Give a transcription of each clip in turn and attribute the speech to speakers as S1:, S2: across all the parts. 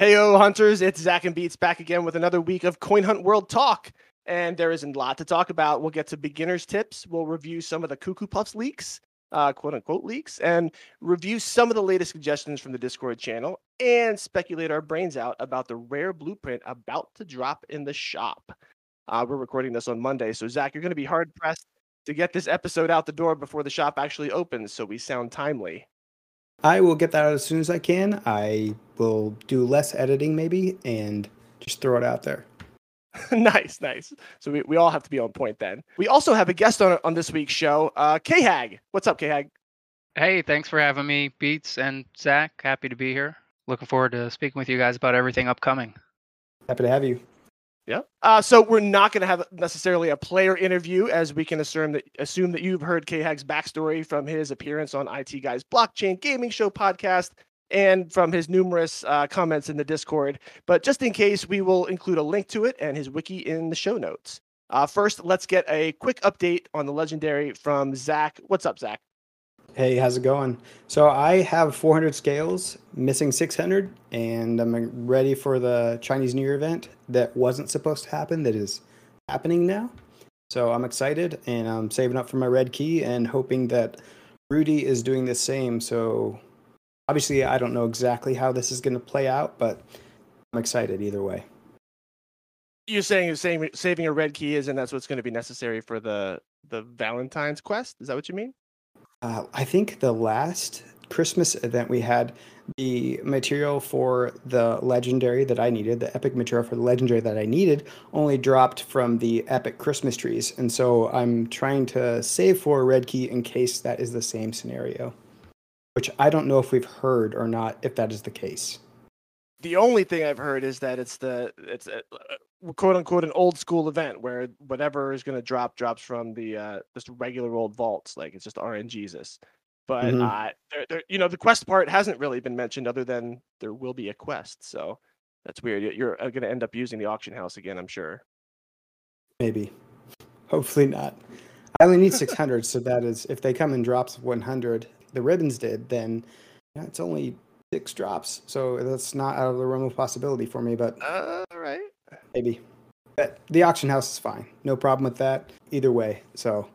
S1: Heyo, hunters! It's Zach and Beats back again with another week of Coin Hunt World Talk, and there is a lot to talk about. We'll get to beginners tips. We'll review some of the Cuckoo Puffs leaks, uh, quote unquote leaks, and review some of the latest suggestions from the Discord channel, and speculate our brains out about the rare blueprint about to drop in the shop. Uh, we're recording this on Monday, so Zach, you're going to be hard pressed to get this episode out the door before the shop actually opens, so we sound timely.
S2: I will get that out as soon as I can. I will do less editing maybe and just throw it out there.
S1: nice, nice. So we, we all have to be on point then. We also have a guest on on this week's show, uh K Hag. What's up, K Hag?
S3: Hey, thanks for having me, Beats and Zach. Happy to be here. Looking forward to speaking with you guys about everything upcoming.
S2: Happy to have you.
S1: Yeah. Uh, so we're not going to have necessarily a player interview, as we can assume that assume that you've heard K Hag's backstory from his appearance on IT Guys Blockchain Gaming Show podcast and from his numerous uh, comments in the Discord. But just in case, we will include a link to it and his wiki in the show notes. Uh, first, let's get a quick update on the legendary from Zach. What's up, Zach?
S2: Hey, how's it going? So I have 400 scales, missing 600, and I'm ready for the Chinese New Year event that wasn't supposed to happen that is happening now. So I'm excited and I'm saving up for my red key and hoping that Rudy is doing the same. So obviously, I don't know exactly how this is going to play out, but I'm excited either way.
S1: You're saying saving a red key is, and that's what's going to be necessary for the the Valentine's quest. Is that what you mean?
S2: Uh, I think the last Christmas event we had, the material for the legendary that I needed, the epic material for the legendary that I needed, only dropped from the epic Christmas trees. And so I'm trying to save for a red key in case that is the same scenario, which I don't know if we've heard or not, if that is the case.
S1: The only thing I've heard is that it's the it's a, quote unquote an old school event where whatever is going to drop drops from the uh just regular old vaults like it's just RNGesus. But
S2: Mhm.
S1: uh there, there, you know the quest part hasn't really been mentioned other than there will be a quest. So that's weird. You- You're going to end up using the auction house again, I'm sure.
S2: Maybe. Hopefully not. I only need 600, so that is, if they come in drops of 100, the ribbons did, then it's only six drops. So that's not out of the realm of possibility for me, but
S1: Uh, all right.
S2: maybe. But the auction house is fine. No problem with that either way. So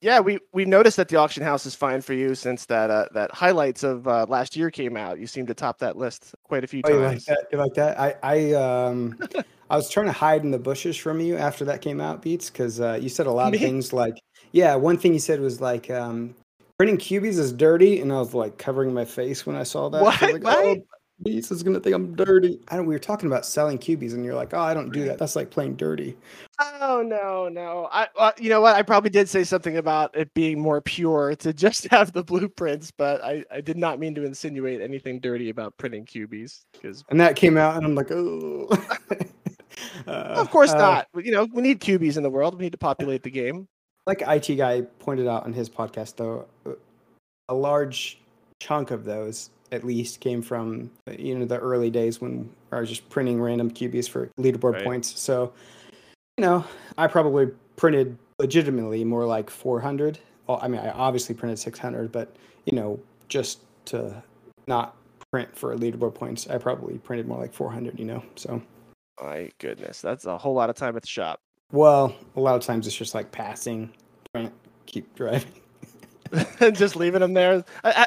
S1: Yeah, we we've noticed that the auction house is fine for you since that uh, that highlights of uh, last year came out. You seem to top that list quite a few
S2: Oh, you like
S1: times.
S2: that? You like that? I, I, um, I was trying to hide in the bushes from you after that came out, Beats, because uh, you said a lot
S1: Me?
S2: of things like, yeah, one thing you said was like, um, printing cubies is dirty, and I was like covering my face when I saw that.
S1: What?
S2: like,
S1: What?
S2: oh, Beats is gonna think I'm dirty. I don't, we were talking about selling cubies, and you're like, oh, I don't do that. That's like playing dirty.
S1: Oh no, no. I uh, you know what? I probably did say something about it being more pure to just have the blueprints, but I I did not mean to insinuate anything dirty about printing cubies because
S2: And that came out, and I'm like, oh. uh,
S1: of course
S2: uh,
S1: not. You know, we need cubies in the world. We need to populate the game.
S2: Like IT guy pointed out on his podcast, though, a large chunk of those at least came from you know the early days when I was just printing random cubies for leaderboard
S1: Right.
S2: points. So, you know, I probably printed legitimately more like 400. Well, I mean, I obviously printed 600, but you know, just to not print for leaderboard points, I probably printed more like 400. You know, so.
S1: My goodness, that's a whole lot of time at the shop.
S2: Well, a lot of times it's just like passing, keep driving.
S1: just leaving them there.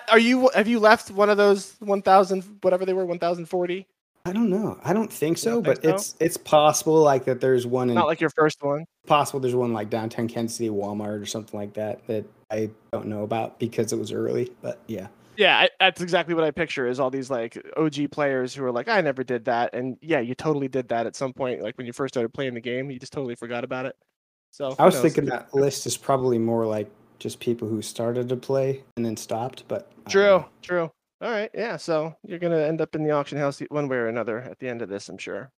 S1: Are you? Have you left one of those one thousand whatever they were one thousand forty?
S2: I don't know. I don't think so,
S1: don't
S2: but
S1: think so?
S2: it's it's possible like that. There's one in
S1: Not like your first one.
S2: possible. There's one like downtown Kansas City Walmart or something like that that I don't know about because it was early. But yeah,
S1: Yeah, I, that's exactly what I picture is all these like OG players who are like, I never did that, and yeah, you totally did that at some point. Like when you first started playing the game, you just totally forgot about it. So
S2: I was
S1: knows?
S2: thinking that list is probably more like just people who started to play and then stopped. But
S1: True,
S2: know.
S1: true. All right, yeah. So you're gonna end up in the auction house one way or another at the end of this, I'm sure.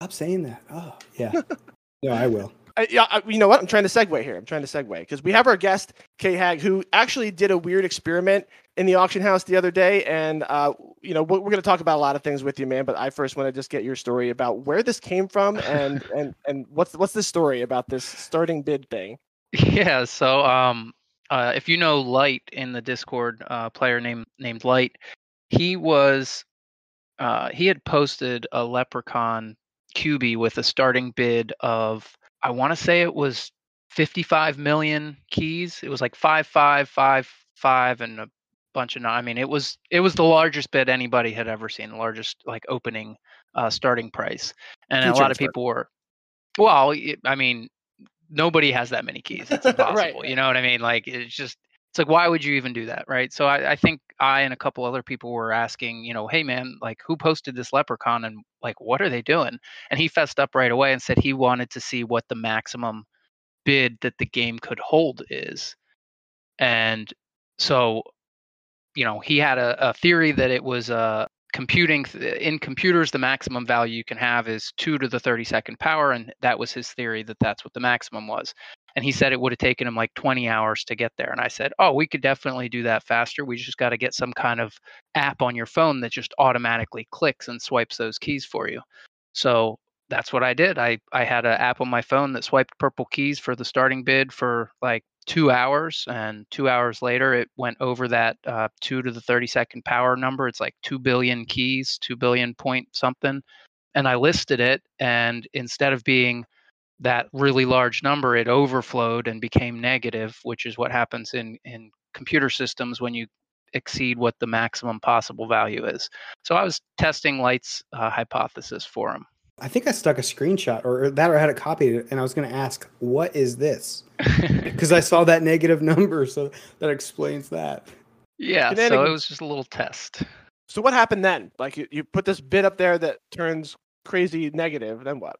S2: Stop saying that. Oh yeah, no, I will.
S1: I, yeah, I, you know what? I'm trying to segue here. I'm trying to segue because we have our guest K Hag, who actually did a weird experiment in the auction house the other day, and uh, you know we're, we're going to talk about a lot of things with you, man. But I first want to just get your story about where this came from and and and what's what's the story about this starting bid thing?
S3: Yeah, so um uh if you know Light in the Discord, uh player named named Light, he was uh, he had posted a Leprechaun QB with a starting bid of I want to say it was 55 million keys. It was like five five five five and a bunch of. I mean, it was it was the largest bid anybody had ever seen, the largest like opening uh, starting price, and a lot of people were. Well, I mean, nobody has that many keys. It's impossible. right. You know what I mean? Like it's just it's like why would you even do that, right? So I, I think I and a couple other people were asking, you know, hey man, like who posted this leprechaun and like what are they doing? And he fessed up right away and said he wanted to see what the maximum bid that the game could hold is. And so, you know, he had a, a theory that it was a computing in computers the maximum value you can have is 2 to the 32nd power and that was his theory that that's what the maximum was. And he said it would have taken him like 20 hours to get there. And i said oh we could definitely do that faster. We just got to get some kind of app on your phone that just automatically clicks and swipes those keys for you. So that's what i did. I i had an app on my phone that swiped purple keys for the starting bid for like two hours and two hours later it went over that uh, two to the 32nd power number. It's like 2 billion keys 2 billion point something. And i listed it and instead of being that really large number it overflowed and became negative which is what happens in in computer systems when you exceed what the maximum possible value is. So i was testing light's uh, hypothesis for him
S2: I think I stuck a screenshot or that or I had it copied and I was going to ask, what is this? Because I saw that negative number. So that explains that.
S3: Yeah. So it was just a little test.
S1: So what happened then? Like you, you put this bit up there that turns crazy negative. Then what?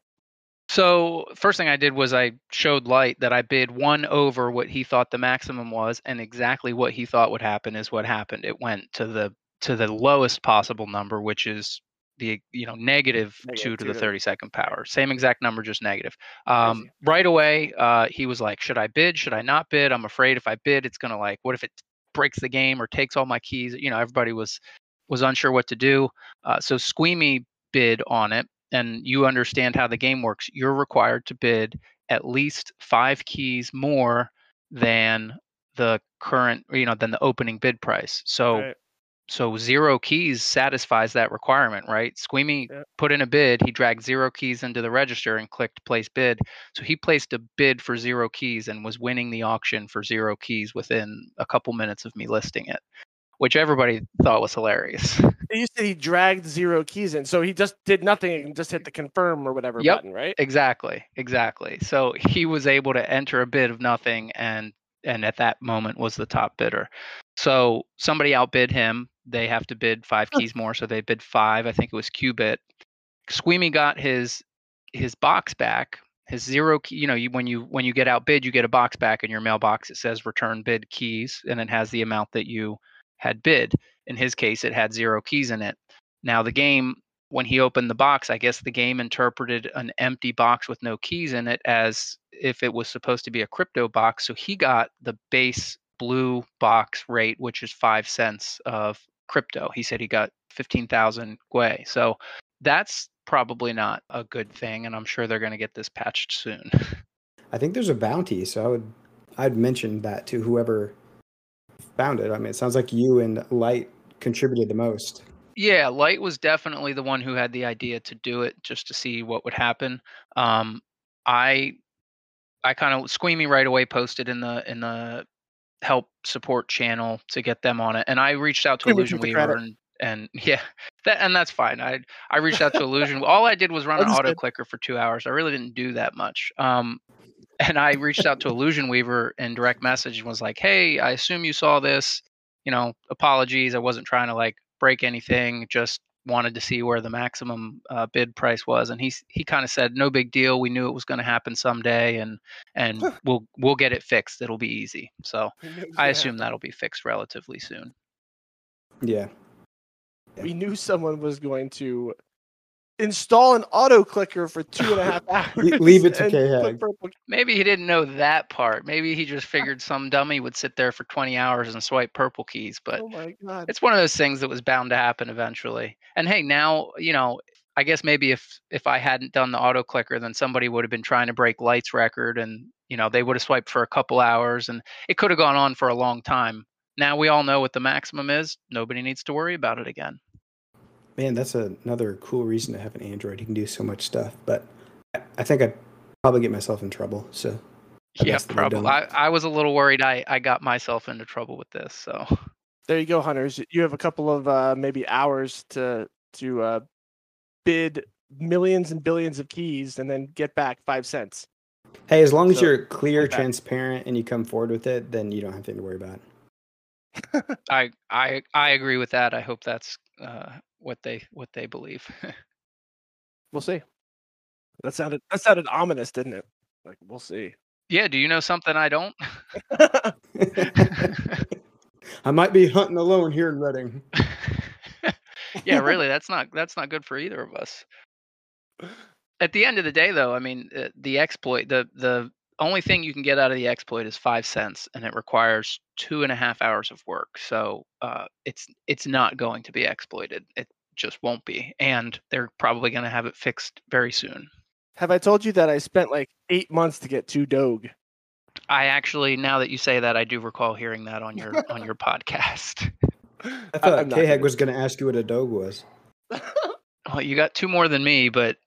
S3: So first thing I did was I showed Light that I bid one over what he thought the maximum was, and exactly what he thought would happen is what happened. It went to the to the lowest possible number, which is the you know negative, negative two to the 32nd power same exact number just negative. Um, right away uh, he was like should i bid? Should i not bid? I'm afraid if i bid it's going to like what if it breaks the game or takes all my keys? You know everybody was was unsure what to do uh, so squeamy bid on it and you understand how the game works. You're required to bid at least five keys more than the current you know than the opening bid price. So right so zero keys satisfies that requirement, right? Squeamy yeah. put in a bid, he dragged zero keys into the register and clicked place bid. So he placed a bid for zero keys and was winning the auction for zero keys within a couple minutes of me listing it, which everybody thought was hilarious.
S1: You said he dragged zero keys in, so he just did nothing and just hit the confirm or whatever yep, button, right?
S3: Exactly, exactly. So he was able to enter a bid of nothing and and at that moment was the top bidder. So somebody outbid him they have to bid five keys more, so they bid five. I think it was Qubit. Squeamy got his his box back, his zero key. You know, you, when you when you get outbid, you get a box back in your mailbox. It says return bid keys, and it has the amount that you had bid. In his case, it had zero keys in it. Now the game, when he opened the box, I guess the game interpreted an empty box with no keys in it as if it was supposed to be a crypto box. So he got the base blue box rate, which is five cents of crypto. He said he got 15,000 Gwei. So that's probably not a good thing. And I'm sure they're going to get this patched soon.
S2: I think there's a bounty. So I would, I'd mention that to whoever found it. I mean, it sounds like you and Light contributed the most.
S3: Yeah, Light was definitely the one who had the idea to do it just to see what would happen. Um, I I kind of Squeamy right away posted in the in the help support channel to get them on it. And I reached out to Illusion Weaver and and yeah, that and that's fine. I I reached out to Illusion. All I did was run an auto clicker for two hours. I really didn't do that much. Um, and I reached out to Illusion Weaver and direct message and was like, "Hey, I assume you saw this. You know, apologies. I wasn't trying to like break anything. Just wanted to see where the maximum uh, bid price was, and he he kind of said, "No big deal. We knew it was going to happen someday, and and we'll we'll get it fixed. It'll be easy." So I assume that'll be fixed relatively soon.
S2: Yeah.
S1: We knew someone was going to install an auto clicker for two and a half hours.
S2: Leave it to K
S3: Maybe he didn't know that part. Maybe he just figured some dummy would sit there for 20 hours and swipe purple keys. But oh it's one of those things that was bound to happen eventually. And hey, now, you know, I guess maybe if if I hadn't done the auto clicker, then somebody would have been trying to break Light's record and, you know, they would have swiped for a couple hours and it could have gone on for a long time. Now we all know what the maximum is. Nobody needs to worry about it again.
S2: Man, that's another cool reason to have an Android. You can do so much stuff, but I, I think I'd probably get myself in trouble. So
S3: I yeah, probably. I, I, was a little worried. I, I got myself into trouble with this. So
S1: there you go, hunters. You have a couple of uh, maybe hours to to uh, bid millions and billions of keys and then get back five cents.
S2: Hey, as long so, as you're clear, transparent, and you come forward with it, then you don't have anything to worry about.
S3: I I I agree with that. I hope that's uh, what they what they believe.
S1: we'll see. That sounded that sounded ominous, didn't it? Like we'll see.
S3: Yeah. Do you know something I don't?
S2: I might be hunting alone here in Reading.
S3: yeah, really. That's not that's not good for either of us. At the end of the day, though, I mean, uh, the exploit the the only thing you can get out of the exploit is five cents, and it requires two and a half hours of work. So uh, it's it's not going to be exploited. It just won't be, and they're probably going to have it fixed very soon.
S1: Have I told you that I spent like eight months to get two Doge?
S3: I actually, now that you say that, I do recall hearing that on your on your podcast.
S2: I thought K was going to ask you what a Doge was.
S3: well, you got two more than me, but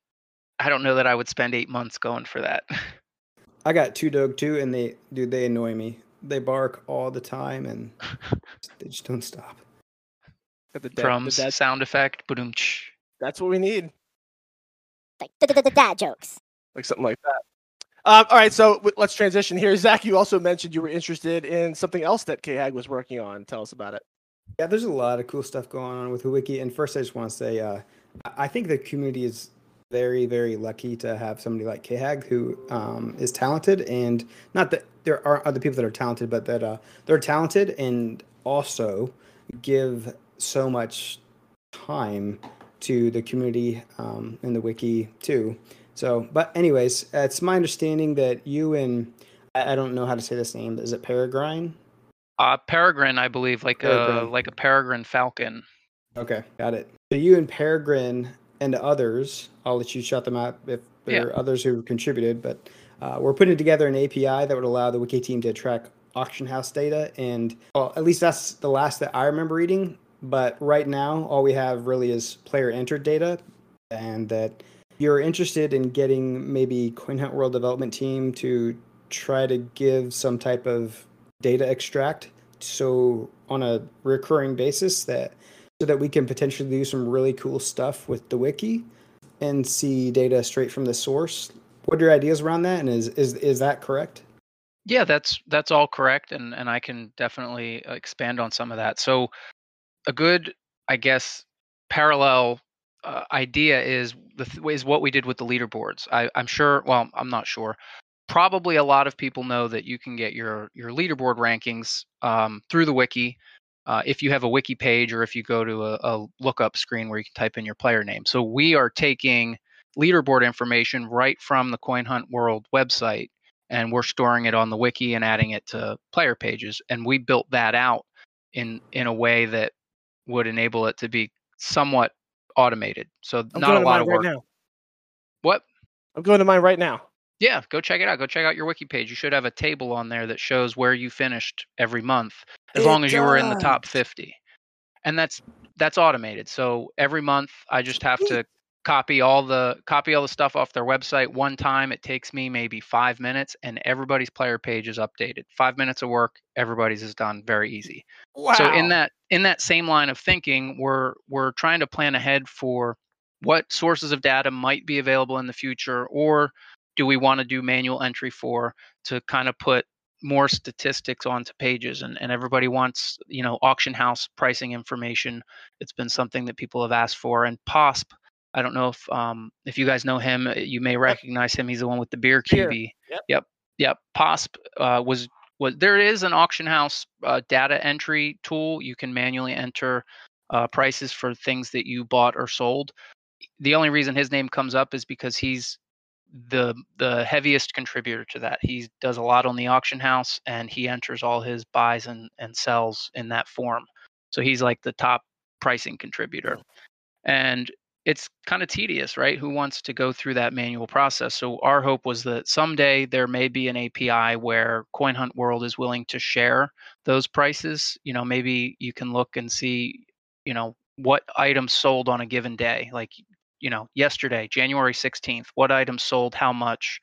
S3: I don't know that I would spend eight months going for that.
S2: I got two dog too, and they dude they annoy me. They bark all the time, and they just don't stop.
S3: The dad, Drums, the dad, sound effect, boom.
S1: That's what we need.
S4: Like the dad jokes.
S1: Like something like that. Um, all right, so let's transition here. Zach, you also mentioned you were interested in something else that KHAG was working on. Tell us about it.
S2: Yeah, there's a lot of cool stuff going on with the wiki. And first, I just want to say, uh, I think the community is very, very lucky to have somebody like KHAG who um, is talented, and not that there are other people that are talented, but that uh, they're talented and also give so much time to the community um, and the wiki too. So, but anyways, it's my understanding that you and I, I don't know how to say this name. Is it Peregrine?
S3: Uh, peregrine, I believe, like peregrine. a like a peregrine falcon.
S2: Okay, got it. So you and Peregrine and others. I'll let you shout them out if there yeah. are others who contributed, but uh, we're putting together an API that would allow the Wiki team to track auction house data, and well, at least that's the last that I remember reading. But right now, all we have really is player entered data, and that you're interested in getting maybe Coin Hunt World development team to try to give some type of data extract so on a recurring basis that so that we can potentially do some really cool stuff with the wiki and see data straight from the source. What are your ideas around that? And is is is that correct?
S3: Yeah, that's that's all correct, and and I can definitely uh, expand on some of that. So, a good, I guess, parallel uh, idea is the is what we did with the leaderboards. I, I'm sure. Well, I'm not sure. Probably a lot of people know that you can get your your leaderboard rankings um, through the wiki uh, if you have a wiki page or if you go to a, a lookup screen where you can type in your player name. So we are taking leaderboard information right from the Coin Hunt World website and we're storing it on the wiki and adding it to player pages. And we built that out in in a way that would enable it to be somewhat automated. So I'm not a lot of work. Right what?
S1: I'm going to mine right now.
S3: Yeah, go check it out. Go check out your wiki page. You should have a table on there that shows where you finished every month, as it long as does. you were in the top 50. And that's that's automated. So every month I just have to copy all the copy all the stuff off their website one time. It takes me maybe five minutes, and everybody's player page is updated. Five minutes of work, everybody's is done. Very easy. Wow. So in that in that same line of thinking, we're we're trying to plan ahead for what sources of data might be available in the future or do we want to do manual entry for to kind of put more statistics onto pages and, and everybody wants you know auction house pricing information it's been something that people have asked for and posp i don't know if um if you guys know him uh, you may recognize him he's the one with the beer QB. Yep. yep yep posp uh, was was there is an auction house uh, data entry tool you can manually enter uh, prices for things that you bought or sold the only reason his name comes up is because he's the the heaviest contributor to that. He does a lot on the auction house and he enters all his buys and, and sells in that form. So he's like the top pricing contributor. And it's kind of tedious, right? Who wants to go through that manual process? So our hope was that someday there may be an API where Coin Hunt World is willing to share those prices. You know, maybe you can look and see, you know, what items sold on a given day, like you know yesterday, January 16th, what items sold, how much,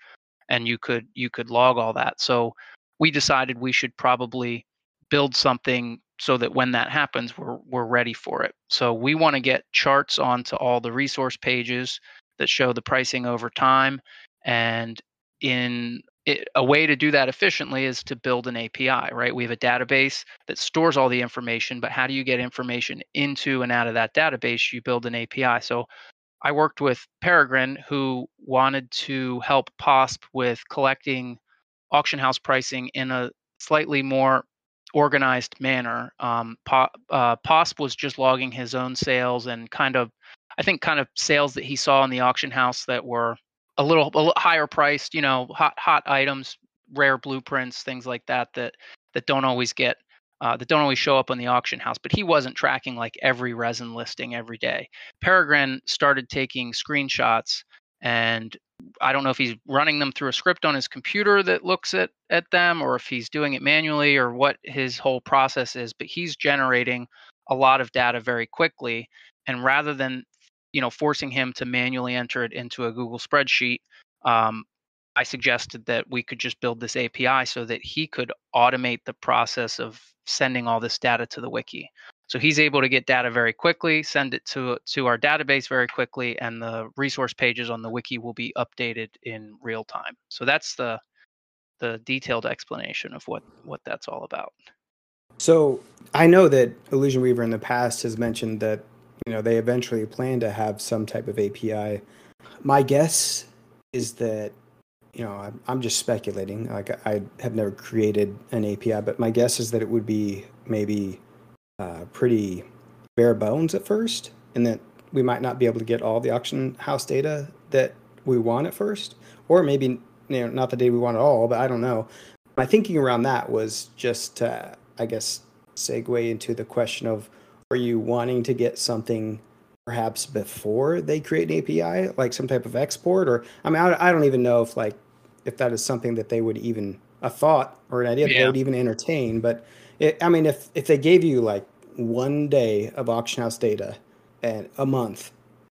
S3: and you could you could log all that. So we decided we should probably build something so that when that happens, we're we're ready for it. So we want to get charts onto all the resource pages that show the pricing over time, and in it, a way to do that efficiently is to build an API, right? We have a database that stores all the information, but how do you get information into and out of that database? You build an API. So I worked with Peregrine, who wanted to help POSP with collecting auction house pricing in a slightly more organized manner. Um, po- uh, POSP was just logging his own sales and kind of, I think, kind of sales that he saw in the auction house that were a little, a little higher priced, you know, hot hot items, rare blueprints, things like that that that don't always get uh, that don't always show up on the auction house. But he wasn't tracking like every resin listing every day. Peregrine started taking screenshots and I don't know if he's running them through a script on his computer that looks at at them or if he's doing it manually or what his whole process is, but he's generating a lot of data very quickly and rather than you know forcing him to manually enter it into a Google spreadsheet, um, I suggested that we could just build this API so that he could automate the process of sending all this data to the wiki. So he's able to get data very quickly, send it to to our database very quickly, and the resource pages on the wiki will be updated in real time. So that's the the detailed explanation of what what that's all about.
S2: So I know that Illusion Weaver in the past has mentioned that you know they eventually plan to have some type of API. My guess is that you know I'm, I'm just speculating. Like I have never created an API, but my guess is that it would be maybe uh, pretty bare bones at first, and that we might not be able to get all the auction house data that we want at first, or maybe you know not the data we want at all. But I don't know. My thinking around that was just, I guess, segue into the question of: Are you wanting to get something? Perhaps before they create an API, like some type of export, or I mean, I, I don't even know if like if that is something that they would even a thought or an idea that they would even entertain. But it, I mean, if if they gave you like one day of auction house data and a month,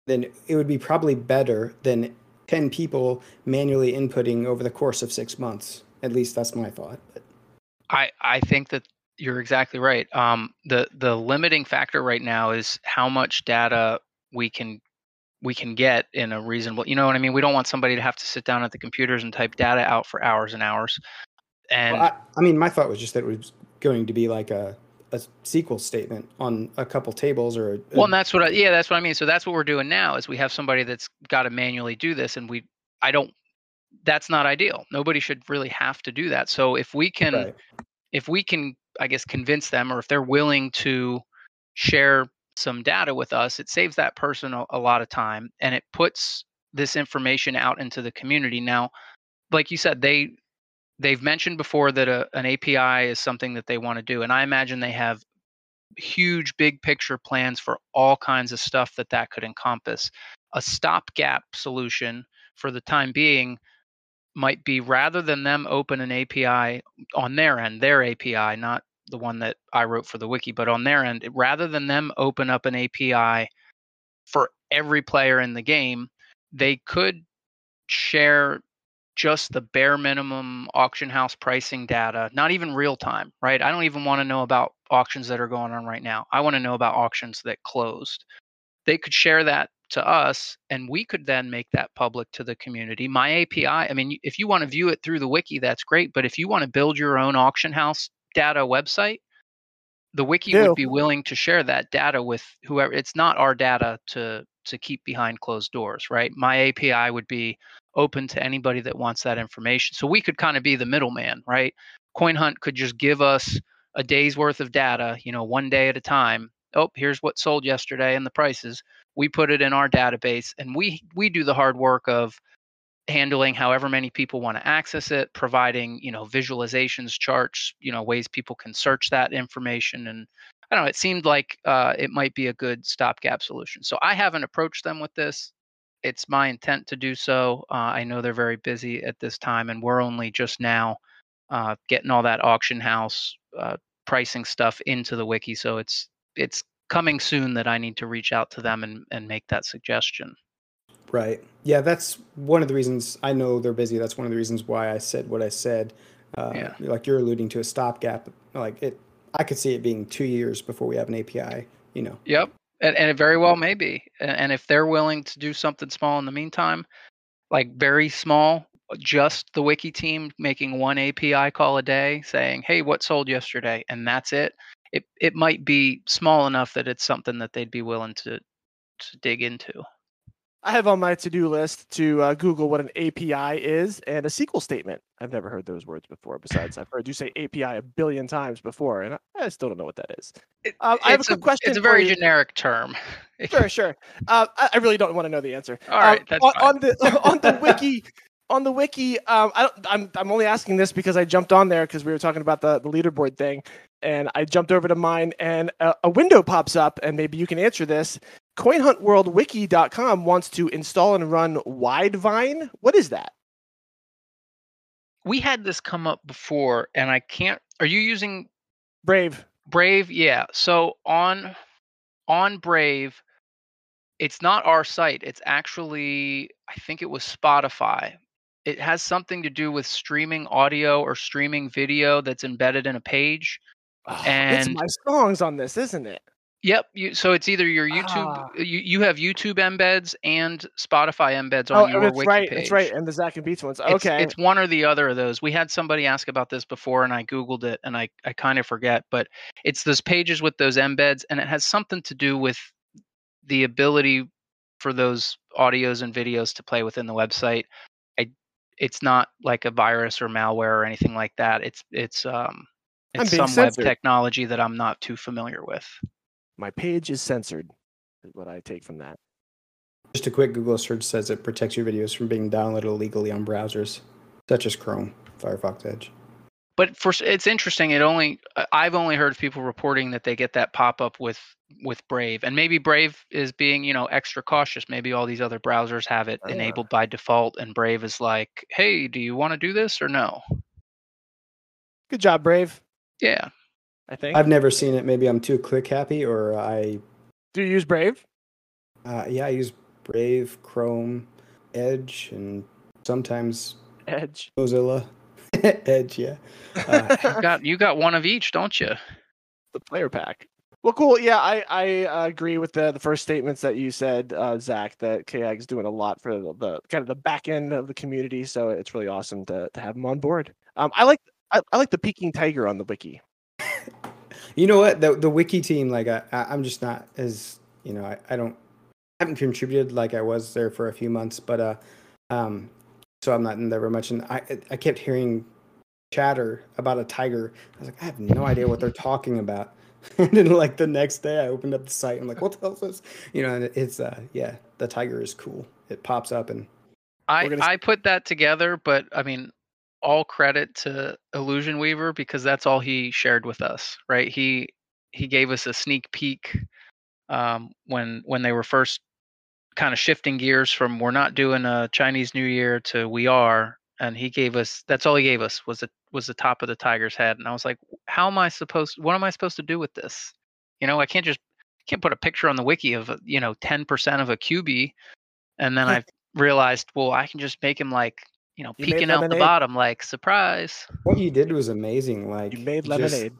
S2: then it would be probably better than ten people manually inputting over the course of six months. At least that's my thought. But.
S3: I I think that you're exactly right. Um, the the limiting factor right now is how much data we can we can get in a reasonable. You know what I mean? We don't want somebody to have to sit down at the computers and type data out for hours and hours. And
S2: well, I, I mean, my thought was just that it was going to be like a a SQL statement on a couple tables or a,
S3: well, and that's what I, yeah, that's what I mean. So that's what we're doing now is we have somebody that's got to manually do this, and we I don't. That's not ideal. Nobody should really have to do that. So if we can, right. if we can, I guess convince them, or if they're willing to share some data with us, it saves that person a, a lot of time, and it puts this information out into the community. Now, like you said, they they've mentioned before that uh, a, an API is something that they want to do, and I imagine they have huge, big picture plans for all kinds of stuff that that could encompass. A stopgap solution for the time being might be rather than them open an API on their end, their API, not the one that I wrote for the wiki, but on their end, rather than them open up an API for every player in the game, they could share just the bare minimum auction house pricing data, not even real time, right? I don't even want to know about auctions that are going on right now. I want to know about auctions that closed. They could share that to us and we could then make that public to the community. My API, I mean, if you want to view it through the wiki, that's great. But if you want to build your own auction house data website, the wiki would be willing to share that data with whoever. It's not our data to to keep behind closed doors, right? My API would be open to anybody that wants that information. So we could kind of be the middleman, right? CoinHunt could just give us a day's worth of data, you know, one day at a time. Oh, here's what sold yesterday and the prices. We put it in our database and we we do the hard work of handling however many people want to access it, providing, you know, visualizations, charts, you know, ways people can search that information and I don't know. It seemed like uh, it might be a good stopgap solution. So I haven't approached them with this. It's my intent to do so. Uh, I know they're very busy at this time, and we're only just now uh, getting all that auction house uh, pricing stuff into the wiki. So it's it's coming soon that I need to reach out to them and, and make that suggestion.
S2: Right. Yeah, that's one of the reasons I know they're busy. That's one of the reasons why I said what I said. Uh,
S3: Yeah.
S2: Like you're alluding to a stopgap. Like it, I could see it being two years before we have an API. You know.
S3: Yep. And, and it very well may be. And, if they're willing to do something small in the meantime, like very small, just the wiki team making one API call a day saying, hey, what sold yesterday? And that's it. It, it might be small enough that it's something that they'd be willing to, to dig into.
S1: I have on my to-do list to uh, Google what an API is and a SQL statement. I've never heard those words before. Besides, I've heard you say API a billion times before, and I, still don't know what that is.
S3: It-
S1: Um, I have a quick question
S3: It's a very generic term.
S1: Sure, sure. Uh, I, I really don't want to know the answer.
S3: All right,
S1: Um,
S3: that's
S1: on,
S3: fine.
S1: on the on the wiki. On the wiki, um, I don't, I'm I'm only asking this because I jumped on there because we were talking about the, the leaderboard thing, and I jumped over to mine, and a, a window pops up, and maybe you can answer this. CoinHuntWorldWiki.com wants to install and run Widevine. What is that?
S3: we had this come up before, and I can't. Are you using
S1: Brave.
S3: Brave? Yeah. So on on Brave, it's not our site. It's actually I think it was Spotify. It has something to do with streaming audio or streaming video that's embedded in a page.
S1: Oh, it's my songs on this, isn't it?
S3: Yep. You, so it's either your YouTube.
S1: Ah.
S3: You, you have YouTube embeds and Spotify embeds
S1: Oh,
S3: on your
S1: that's
S3: wiki
S1: right.
S3: page.
S1: That's right. And the Zach and Beats ones.
S3: It's,
S1: Okay.
S3: it's one or the other of those. We had somebody ask about this before, and I googled it, and I I kind of forget, but it's those pages with those embeds, and it has something to do with the ability for those audios and videos to play within the website. I it's not like a virus or malware or anything like that. It's it's um it's some web technology that I'm not too familiar with.
S1: My page is censored. Is what I take from that.
S2: Just a quick Google search says it protects your videos from being downloaded illegally on browsers such as Chrome, Firefox Edge.
S3: but for it's interesting it only I- i've only heard of people reporting that they get that pop-up with with brave and maybe brave is being you know extra cautious maybe all these other browsers have it
S1: Ah.
S3: enabled by default and brave is like hey do you want to do this or no
S1: Good job, Brave.
S3: yeah
S1: I think.
S2: I've never seen it. Maybe I'm too click happy, or I,
S1: Do you use Brave?
S2: uh, yeah, I use Brave, Chrome, Edge, and sometimes
S1: Edge.
S2: Mozilla. Edge, yeah. Uh,
S3: you got you got one of each don't you
S1: the player pack. Well, cool. Yeah, I I uh, agree with the the first statements that you said, uh, Zach. That KAG is doing a lot for the, the kind of the back end of the community. So it's really awesome to to have him on board. Um, I like I, I like the peeking tiger on the wiki.
S2: You know what? The the wiki team, like I, I I'm just not as you know, I, I don't I haven't contributed like I was there for a few months, but uh um so I'm not in there very much and I I kept hearing chatter about a tiger. I was like, I have no idea what they're talking about. And then like the next day I opened up the site, I'm like, what the hell is this? You know, and it's uh yeah, the tiger is cool. It pops up and
S3: i
S1: gonna
S3: i put that together but i mean all credit to illusion weaver because that's all he shared with us right he he gave us a sneak peek um, when when they were first kind of shifting gears from we're not doing a Chinese New Year to we are, and he gave us that's all he gave us was the was the top of the tiger's head, and I was like, how am I supposed? What am I supposed to do with this? You know, I can't just can't put a picture on the wiki of you know ten percent of a QB, and then I realized, well, I can just make him like you know
S1: You
S3: peeking out the bottom, like surprise.
S2: what you did was amazing. Like
S1: You made
S2: just-
S1: lemonade.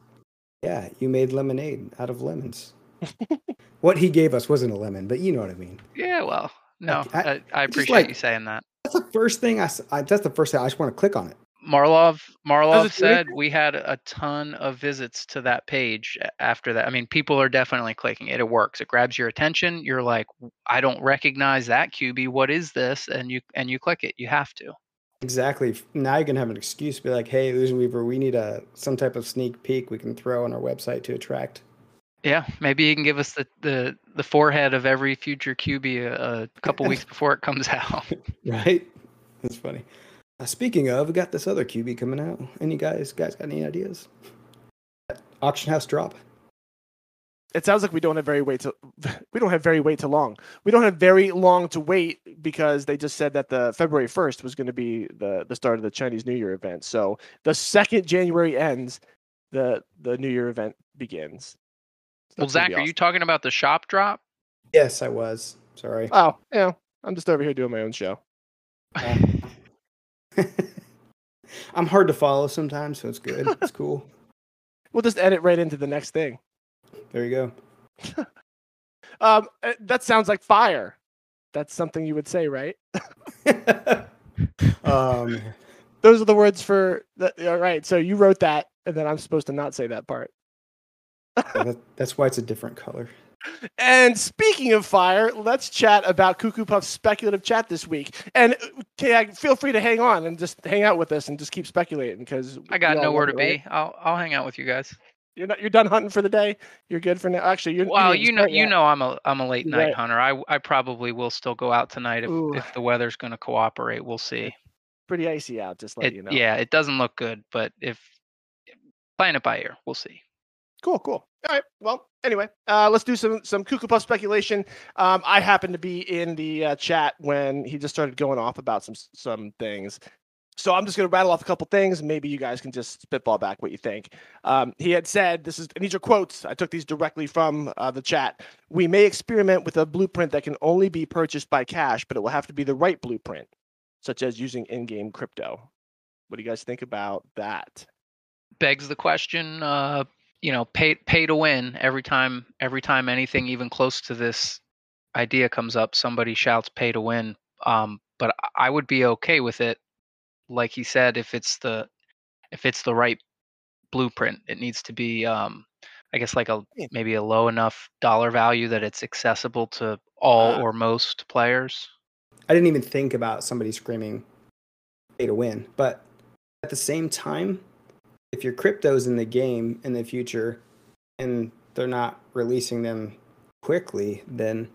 S2: yeah, you made lemonade out of lemons. what he gave us wasn't a lemon, but you know what I mean.
S3: Yeah, well, no,
S2: I-
S3: I, I appreciate
S2: like-
S3: you saying that.
S2: That's the first thing I, s- I- That's the first thing I just want to click on it.
S3: Marlov Marlov
S1: it's really
S3: said we had a ton of visits to that page after that. I mean, people are definitely clicking it. It works. It grabs your attention. You're like, I don't recognize that QB. What is this? And you and you click it. You have to.
S2: Exactly. Now you can have an excuse to be like, "Hey, Illusion Weaver, we need a some type of sneak peek we can throw on our website to attract."
S3: Yeah, maybe you can give us the the, the forehead of every future QB a, a couple weeks before it comes out.
S2: Right? That's funny. Uh, speaking of, we got this other QB coming out. Any guys guys got any ideas? Auction house drop.
S1: It sounds like we don't have very wait to we don't have very wait to long. We don't have very long to wait because they just said that the February first was going to be the the start of the Chinese New Year event. So the second January ends, the the New Year event begins.
S3: Well,
S1: That's gonna
S3: Zach,
S1: be
S3: are you talking about the shop drop?
S2: Yes, I was. Sorry.
S1: Oh, yeah. I'm just over here doing my own show.
S2: I'm hard to follow sometimes, so it's good. It's cool.
S1: We'll just edit right into the next thing.
S2: There you go.
S1: Um, uh, that sounds like fire. That's something you would say, right?
S2: um,
S1: Those are the words for that. All right. So you wrote that, and then I'm supposed to not say that part.
S2: that, that's why it's a different color.
S1: And speaking of fire, let's chat about Cuckoo Puff's speculative chat this week. And uh, feel free to hang on and just hang out with us and just keep speculating because
S3: I got nowhere to be. I'll I'll hang out with you guys.
S1: You're not. You're done hunting for the day. You're good for now. Actually, you're.
S3: Well, you know you
S1: yet.
S3: know I'm a I'm a late night
S1: right.
S3: hunter. I I probably will still go out tonight if
S1: Ooh.
S3: if the weather's going to cooperate. We'll see.
S1: pretty icy out. Just let
S3: It,
S1: you know.
S3: Yeah, it doesn't look good, but if playing it by ear, we'll see.
S1: Cool, cool. All right. Well, anyway, uh, let's do some some Cuckoo Puff speculation. Um, I happened to be in the uh, chat when he just started going off about some some things. So I'm just going to rattle off a couple things. Maybe you guys can just spitball back what you think. Um, he had said, "This is and these are quotes. I took these directly from uh, the chat. We may experiment with a blueprint that can only be purchased by cash, but it will have to be the right blueprint, such as using in-game crypto." What do you guys think about that?
S3: Begs the question. Uh, you know, pay pay to win every time. Every time anything even close to this idea comes up, somebody shouts "pay to win." Um, but I- I would be okay with it, like he said, if it's the if it's the right blueprint. It needs to be, um, I guess, like a maybe a low enough dollar value that it's accessible to all
S1: Ah.
S3: or most players.
S2: I didn't even think about somebody screaming pay to win. But at the same time, if your crypto's in the game in the future and they're not releasing them quickly, then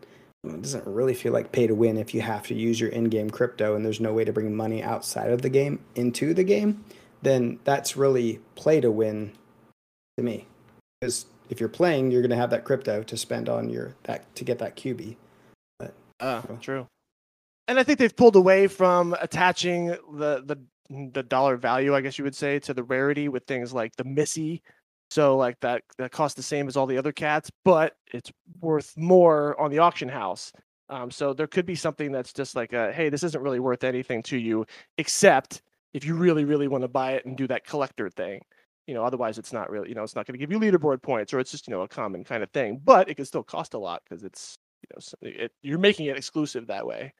S2: it doesn't really feel like pay to win if you have to use your in-game crypto and there's no way to bring money outside of the game into the game, then that's really play to win to me. Because if you're playing, you're going to have that crypto to spend on your that to get that QB.
S1: Uh,
S2: So-
S1: true. And I think they've pulled away from attaching the the the dollar value, I guess you would say, to the rarity with things like the Missy. So like that that costs the same as all the other cats, but it's worth more on the auction house. Um, so there could be something that's just like, a, hey, this isn't really worth anything to you, except if you really, really want to buy it and do that collector thing. You know, otherwise it's not really, you know, it's not going to give you leaderboard points, or it's just you know a common kind of thing. But it can still cost a lot because it's you know it, you're making it exclusive that way.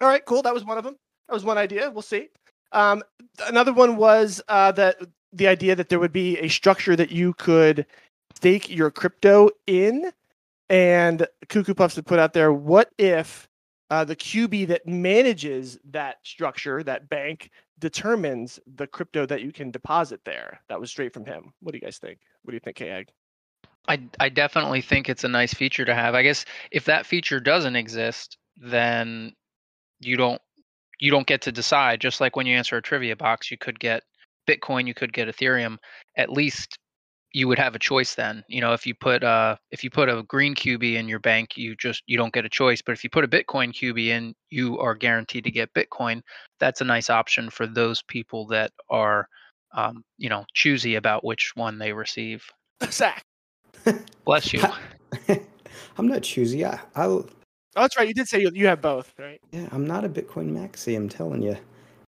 S1: All right, cool. That was one of them. That was one idea. We'll see. Um, another one was uh, that the idea that there would be a structure that you could stake your crypto in, and Cuckoo Puffs had put out there. What if uh, the QB that manages that structure, that bank, determines the crypto that you can deposit there? That was straight from him. What do you guys think? What do you think, Kag?
S3: I I definitely think it's a nice feature to have. I guess if that feature doesn't exist, then you don't you don't get to decide. Just like when you answer a trivia box, you could get Bitcoin, you could get Ethereum. At least you would have a choice then. You know, if you put uh if you put a green QB in your bank, you just you don't get a choice. But if you put a Bitcoin QB in, you are guaranteed to get Bitcoin. That's a nice option for those people that are um, you know, choosy about which one they receive.
S1: Zach.
S3: Bless you.
S2: I'm not choosy. I, I'll
S1: Oh, that's right. You did say you, you have both, right?
S2: Yeah, I'm not a Bitcoin maxi. I'm telling you.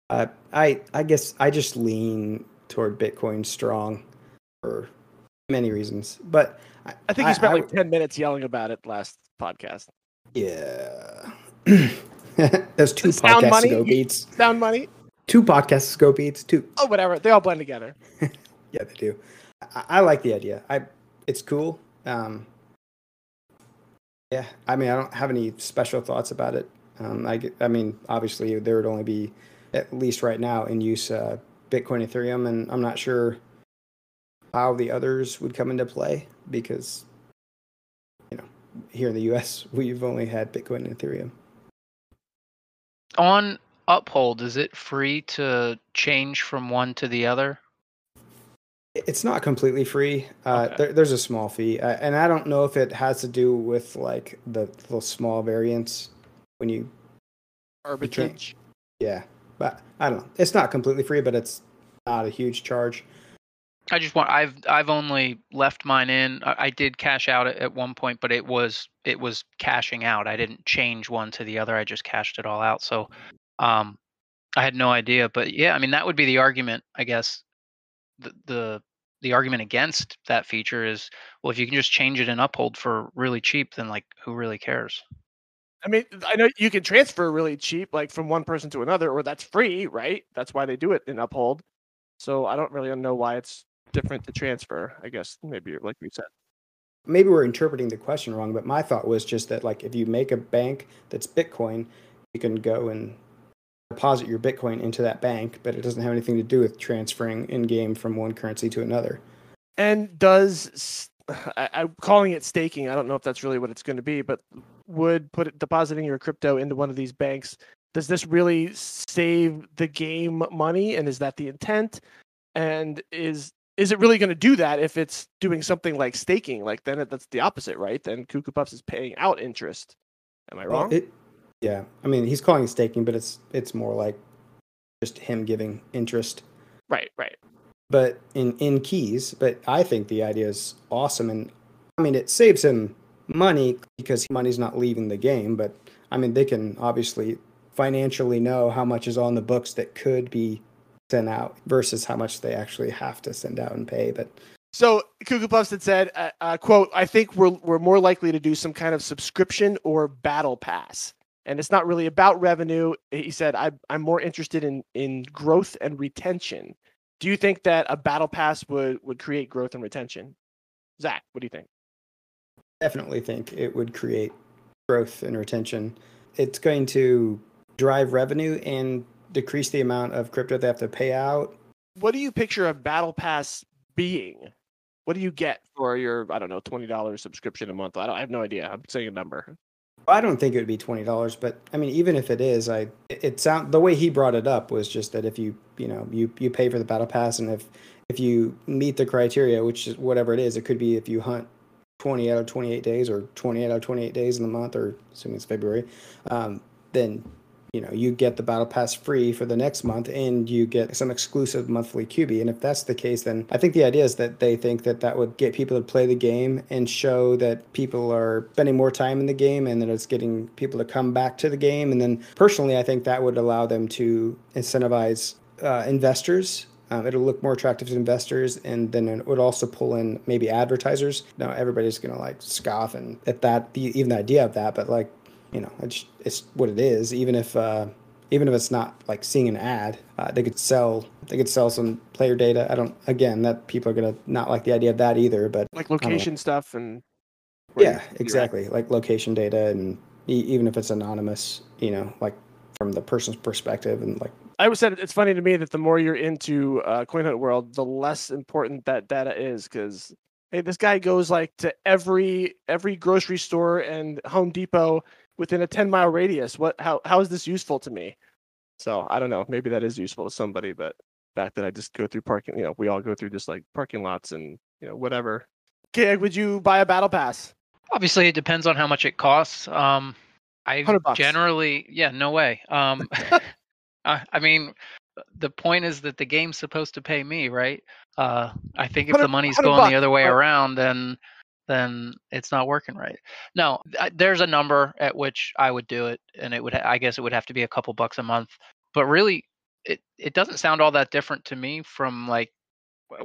S2: Uh, I I guess I just lean toward Bitcoin strong for many reasons, but I,
S1: I think you spent
S2: I
S1: like 10 minutes yelling about it last podcast.
S2: yeah. There's two
S1: it sound
S2: podcasts
S1: money?
S2: ago, beats.
S1: Sound money?
S2: Two podcasts ago, beats. Two.
S1: Oh, whatever. They all blend together.
S2: Yeah, they do. I, I like the idea. I it's cool. Um, yeah, I mean, I don't have any special thoughts about it. Um, I, I mean, obviously, there would only be, at least right now, in use uh, Bitcoin, Ethereum, and I'm not sure how the others would come into play because, you know, here in the U.S., we've only had Bitcoin and Ethereum.
S3: on Uphold, is it free to change from one to the other?
S2: It's not completely free. Uh,
S3: Okay.
S2: there, there's a small fee, uh, and I don't know if it has to do with like the little small variants when you
S1: Arbitrage.
S2: Yeah, but I don't know. It's not completely free, but it's not a huge charge.
S3: I just want I've I've only left mine in. I, I did cash out at, at one point, but it was it was cashing out. I didn't change one to the other. I just cashed it all out. So um I had no idea. But yeah, I mean that would be the argument, I guess. The the the argument against that feature is well if you can just change it and Uphold for really cheap, then like who really cares?
S1: I mean, I know you can transfer really cheap, like from one person to another, or that's free, right? That's why they do it in Uphold. So I don't really know why it's different to transfer. I guess maybe like we said.
S2: Maybe we're interpreting the question wrong, but my thought was just that like if you make a bank that's Bitcoin, you can go and deposit your Bitcoin into that bank, but it doesn't have anything to do with transferring in game from one currency to another.
S1: And does I, am calling it staking. I don't know if that's really what it's going to be, but would put it, depositing your crypto into one of these banks. Does this really save the game money? And is that the intent? And is is it really going to do that if it's doing something like staking? Like then it, that's the opposite, right? Then Cuckoo Puffs is paying out interest. Am I wrong?
S2: It, yeah, I mean he's calling it staking, but it's it's more like just him giving interest.
S1: Right, right
S2: but in in keys. But I think the idea is awesome, and I mean it saves him money because money's not leaving the game. But I mean they can obviously financially know how much is on the books that could be sent out versus how much they actually have to send out and pay. But
S1: so Cuckoo Puffs had said, uh, uh, "quote I think we're we're more likely to do some kind of subscription or battle pass." And it's not really about revenue. He said, I, I'm more interested in, in growth and retention do you think that a battle pass would would create growth and retention? Zach, what do you think?
S2: Definitely think it would create growth and retention. It's going to drive revenue and decrease the amount of crypto they have to pay out.
S1: What do you picture a battle pass being? What do you get for your I don't know twenty dollars subscription a month? I, I have no idea. I'm saying a number.
S2: I don't think it would be twenty dollars, but I mean, even if it is, I it sound the way he brought it up was just that if you you know you you pay for the battle pass, and if if you meet the criteria, which is whatever it is, it could be if you hunt twenty out of twenty eight days or 28 out of twenty eight days in the month, or assuming it's February, um, then you know you get the battle pass free for the next month and you get some exclusive monthly QB. And if that's the case, then I think the idea is that they think that that would get people to play the game and show that people are spending more time in the game and that it's getting people to come back to the game. And then personally, I think that would allow them to incentivize uh, investors um, it'll look more attractive to investors, and then it would also pull in maybe advertisers. Now everybody's gonna like scoff and at that, even the idea of that, but like you know, it's it's what it is. Even if uh, even if it's not like seeing an ad, uh, they could sell they could sell some player data. I don't again that people are gonna not like the idea of that either. But
S1: like location stuff and
S2: yeah, exactly like location data and e- even if it's anonymous, you know, like from the person's perspective and like
S1: I always said it's funny to me that the more you're into uh, Coin Hunt World, the less important that data is because hey, this guy goes like to every every grocery store and Home Depot within a 10 mile radius. What how how is this useful to me? So I don't know. Maybe that is useful to somebody, but fact that I just go through parking, you know, we all go through just like parking lots and you know whatever. Okay, would you buy a battle pass?
S3: Obviously, it depends on how much it costs. Um, I generally, yeah, no way. Um, uh, I mean, the point is that the game's supposed to pay me, right? Uh, I think if the money's going bucks, the other way around, then then it's not working right. No, there's a number at which I would do it, and it would I guess it would have to be a couple bucks a month. But really, it it doesn't sound all that different to me from like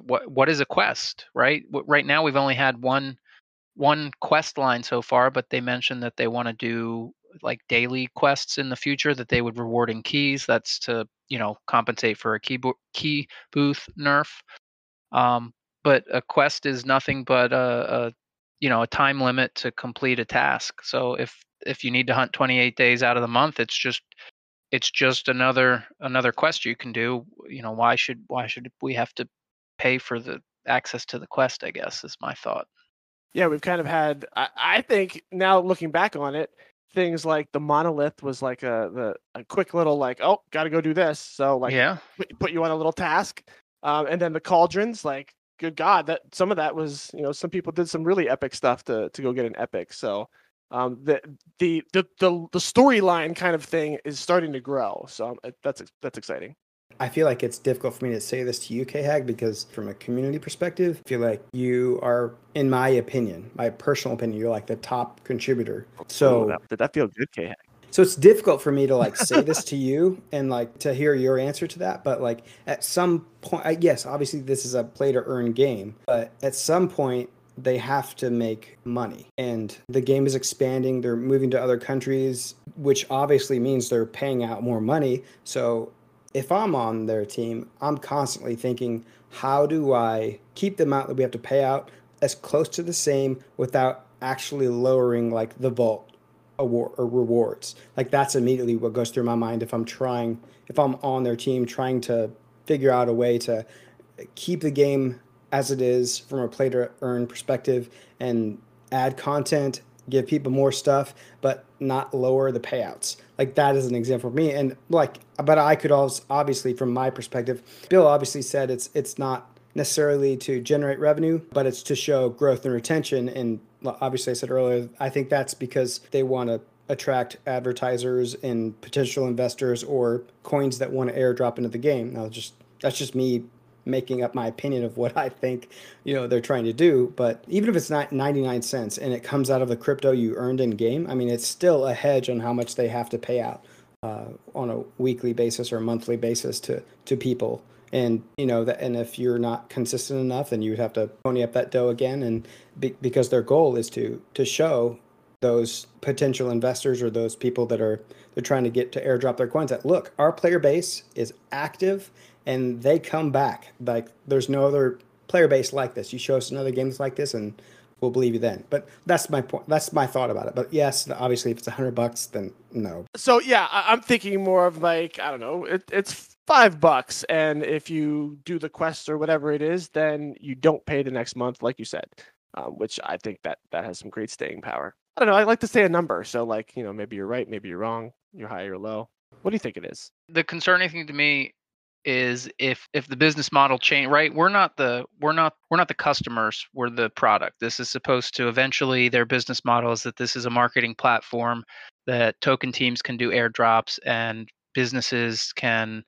S3: what what is a quest, right? Right now we've only had one one quest line so far, but they mentioned that they want to do like daily quests in the future that they would reward in keys. That's to you know compensate for a key bo- key booth nerf. Um, but a quest is nothing but a, a you know a time limit to complete a task so if if you need to hunt 28 days out of the month it's just it's just another another quest you can do you know why should why should we have to pay for the access to the quest i guess is my thought
S1: yeah we've kind of had i, I think now looking back on it things like the monolith was like a the a quick little like oh got to go do this so like
S3: yeah
S1: put, put you on a little task um, and then the cauldrons like good God, that some of that was, you know, some people did some really epic stuff to to go get an epic. So um, the the the the, the storyline kind of thing is starting to grow. So um, that's that's exciting.
S2: I feel like it's difficult for me to say this to you, K Hag, because from a community perspective, I feel like you are, in my opinion, my personal opinion, you're like the top contributor. So
S1: Ooh, that, did that feel good, K? Hag?
S2: so it's difficult for me to like say this to you and like to hear your answer to that. But like at some point, I, yes, obviously this is a play to earn game, but at some point they have to make money and the game is expanding they're moving to other countries which obviously means they're paying out more money so if I'm on their team, I'm constantly thinking, how do I keep the amount that we have to pay out as close to the same without actually lowering like the vault award or rewards? Like that's immediately what goes through my mind if I'm trying, if I'm on their team, trying to figure out a way to keep the game as it is from a play to earn perspective and add content give people more stuff, but not lower the payouts. Like that is an example for me. And like, but I could also obviously, from my perspective, Bill obviously said it's it's not necessarily to generate revenue, but it's to show growth and retention. And obviously, I said earlier, I think that's because they want to attract advertisers and potential investors or coins that want to airdrop into the game. Now, just that's just me making up my opinion of what I think, you know, they're trying to do. But even if it's not 99 cents and it comes out of the crypto you earned in game, I mean, it's still a hedge on how much they have to pay out uh, on a weekly basis or a monthly basis to to people. And you know that, and if you're not consistent enough, then you would have to pony up that dough again. And be, because their goal is to to show those potential investors or those people that are they're trying to get to airdrop their coins that look our player base is active and they come back. Like there's no other player base like this. You show us another game that's like this, and we'll believe you then. But that's my point. That's my thought about it. But yes, obviously, if it's a hundred bucks, then no.
S1: So yeah, I- am thinking more of like I don't know. It, it's five bucks, and if you do the quest or whatever it is, then you don't pay the next month, like you said, um, which I think that that has some great staying power. I don't know. I like to say a number, so like you know, maybe you're right, maybe you're wrong, you're high or low. What do you think it is?
S3: The concerning thing to me is if if the business model change right? We're not the we're not we're not the customers we're the product. This is supposed to eventually their business model is that this is a marketing platform that token teams can do airdrops and businesses can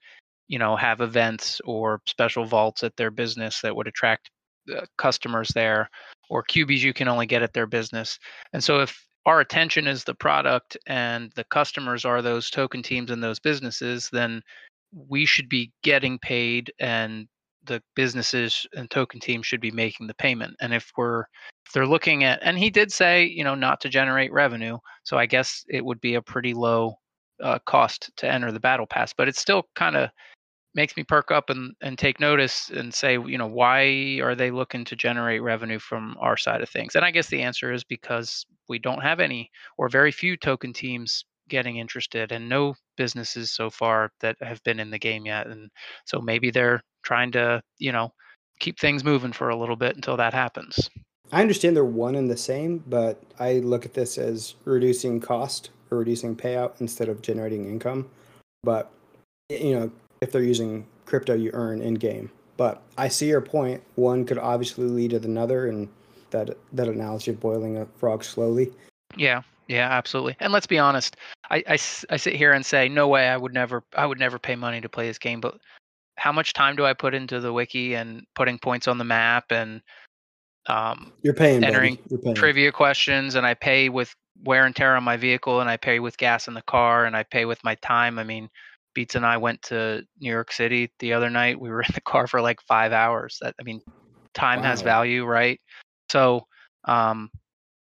S3: you know have events or special vaults at their business that would attract uh, customers there or cubies you can only get at their business. And so if our attention is the product and the customers are those token teams and those businesses then we should be getting paid and the businesses and token teams should be making the payment. And if we're if they're looking at and he did say you know not to generate revenue so i guess it would be a pretty low uh, cost to enter the battle pass but it still kind of makes me perk up and, and take notice and say you know why are they looking to generate revenue from our side of things? And i guess the answer is because we don't have any or very few token teams getting interested and no businesses so far that have been in the game yet and so maybe they're trying to you know keep things moving for a little bit until that happens.
S2: I understand they're one and the same but i look at this as reducing cost or reducing payout instead of generating income. But you know if they're using crypto you earn in game but i see your point. One could obviously lead to another and that that analogy of boiling a frog slowly.
S3: Yeah yeah, absolutely. And let's be honest, I, I, I sit here and say, no way, I would never, I would never pay money to play this game. But how much time do I put into the wiki and putting points on the map and um,
S2: you're paying
S3: entering
S2: You're paying.
S3: trivia questions and I pay with wear and tear on my vehicle and I pay with gas in the car and I pay with my time. I mean, Beats and I went to New York City the other night. We were in the car for like five hours. That I mean, time wow. has value, right? So um,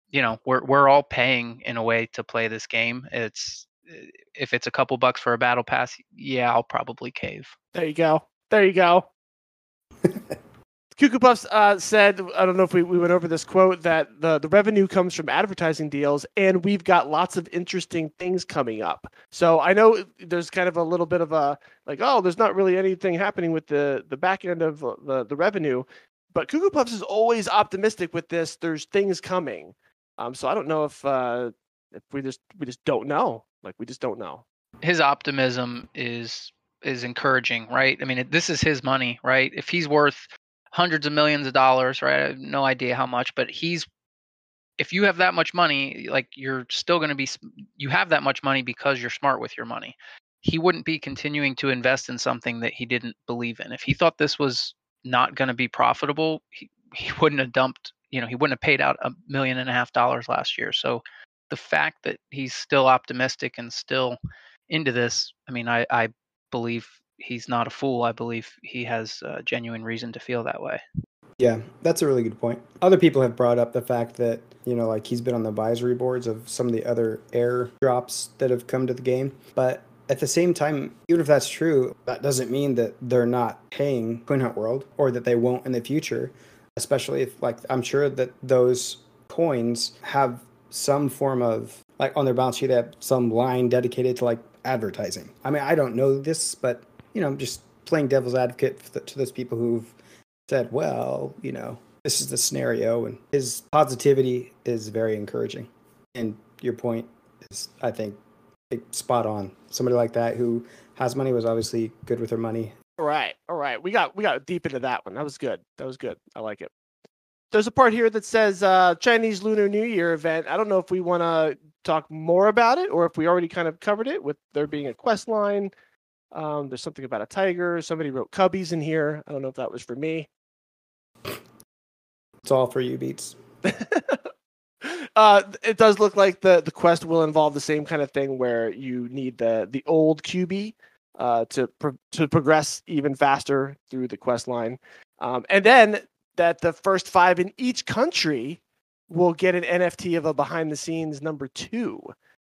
S3: you know we're we're all paying in a way to play this game. It's eh, if it's a couple bucks for a battle pass, yeah, I'll probably cave.
S1: There you go. There you go. Cuckoo Puffs uh, said, I don't know if we, we went over this quote, that the, the revenue comes from advertising deals, and we've got lots of interesting things coming up. So I know there's kind of a little bit of a like, oh, there's not really anything happening with the the back end of the, the revenue. But Cuckoo Puffs is always optimistic with this. There's things coming. Um, so I don't know if uh, if we just we just don't know. Like we just don't know.
S3: His optimism is is encouraging, right? I mean, this is his money, right? If he's worth hundreds of millions of dollars, right? I have no idea how much, but he's if you have that much money, like you're still going to be you have that much money because you're smart with your money. he wouldn't be continuing to invest in something that he didn't believe in. If he thought this was not going to be profitable, he, he wouldn't have dumped, you know, he wouldn't have paid out a million and a half dollars last year. So the fact that he's still optimistic and still into this, I mean, I, I believe he's not a fool. I believe he has a genuine reason to feel that way.
S2: Yeah, that's a really good point. Other people have brought up the fact that, you know, like he's been on the advisory boards of some of the other air drops that have come to the game. But at the same time, even if that's true, that doesn't mean that they're not paying Coin Hunt World or that they won't in the future. Especially if, like, I'm sure that those coins have some form of, like, on their balance sheet, they have some line dedicated to, like, advertising. I mean, I don't know this, but, you know, I'm just playing devil's advocate to those people who've said, well, you know, this is the scenario. And his positivity is very encouraging. And your point is, I think, spot on. Somebody like that who has money was obviously good with her money.
S1: All right, all right. We got we got deep into that one. That was good. That was good. I like it. There's a part here that says uh, Chinese Lunar New Year event. I don't know if we want to talk more about it or if we already kind of covered it with there being a quest line. Um, there's something about a tiger. Somebody wrote cubbies in here. I don't know if that was for me.
S2: It's all for you, Beats.
S1: uh, it does look like the the quest will involve the same kind of thing where you need the the old QB uh, to pro- to progress even faster through the quest line, um, and then that the first five in each country will get an NFT of a behind the scenes number two,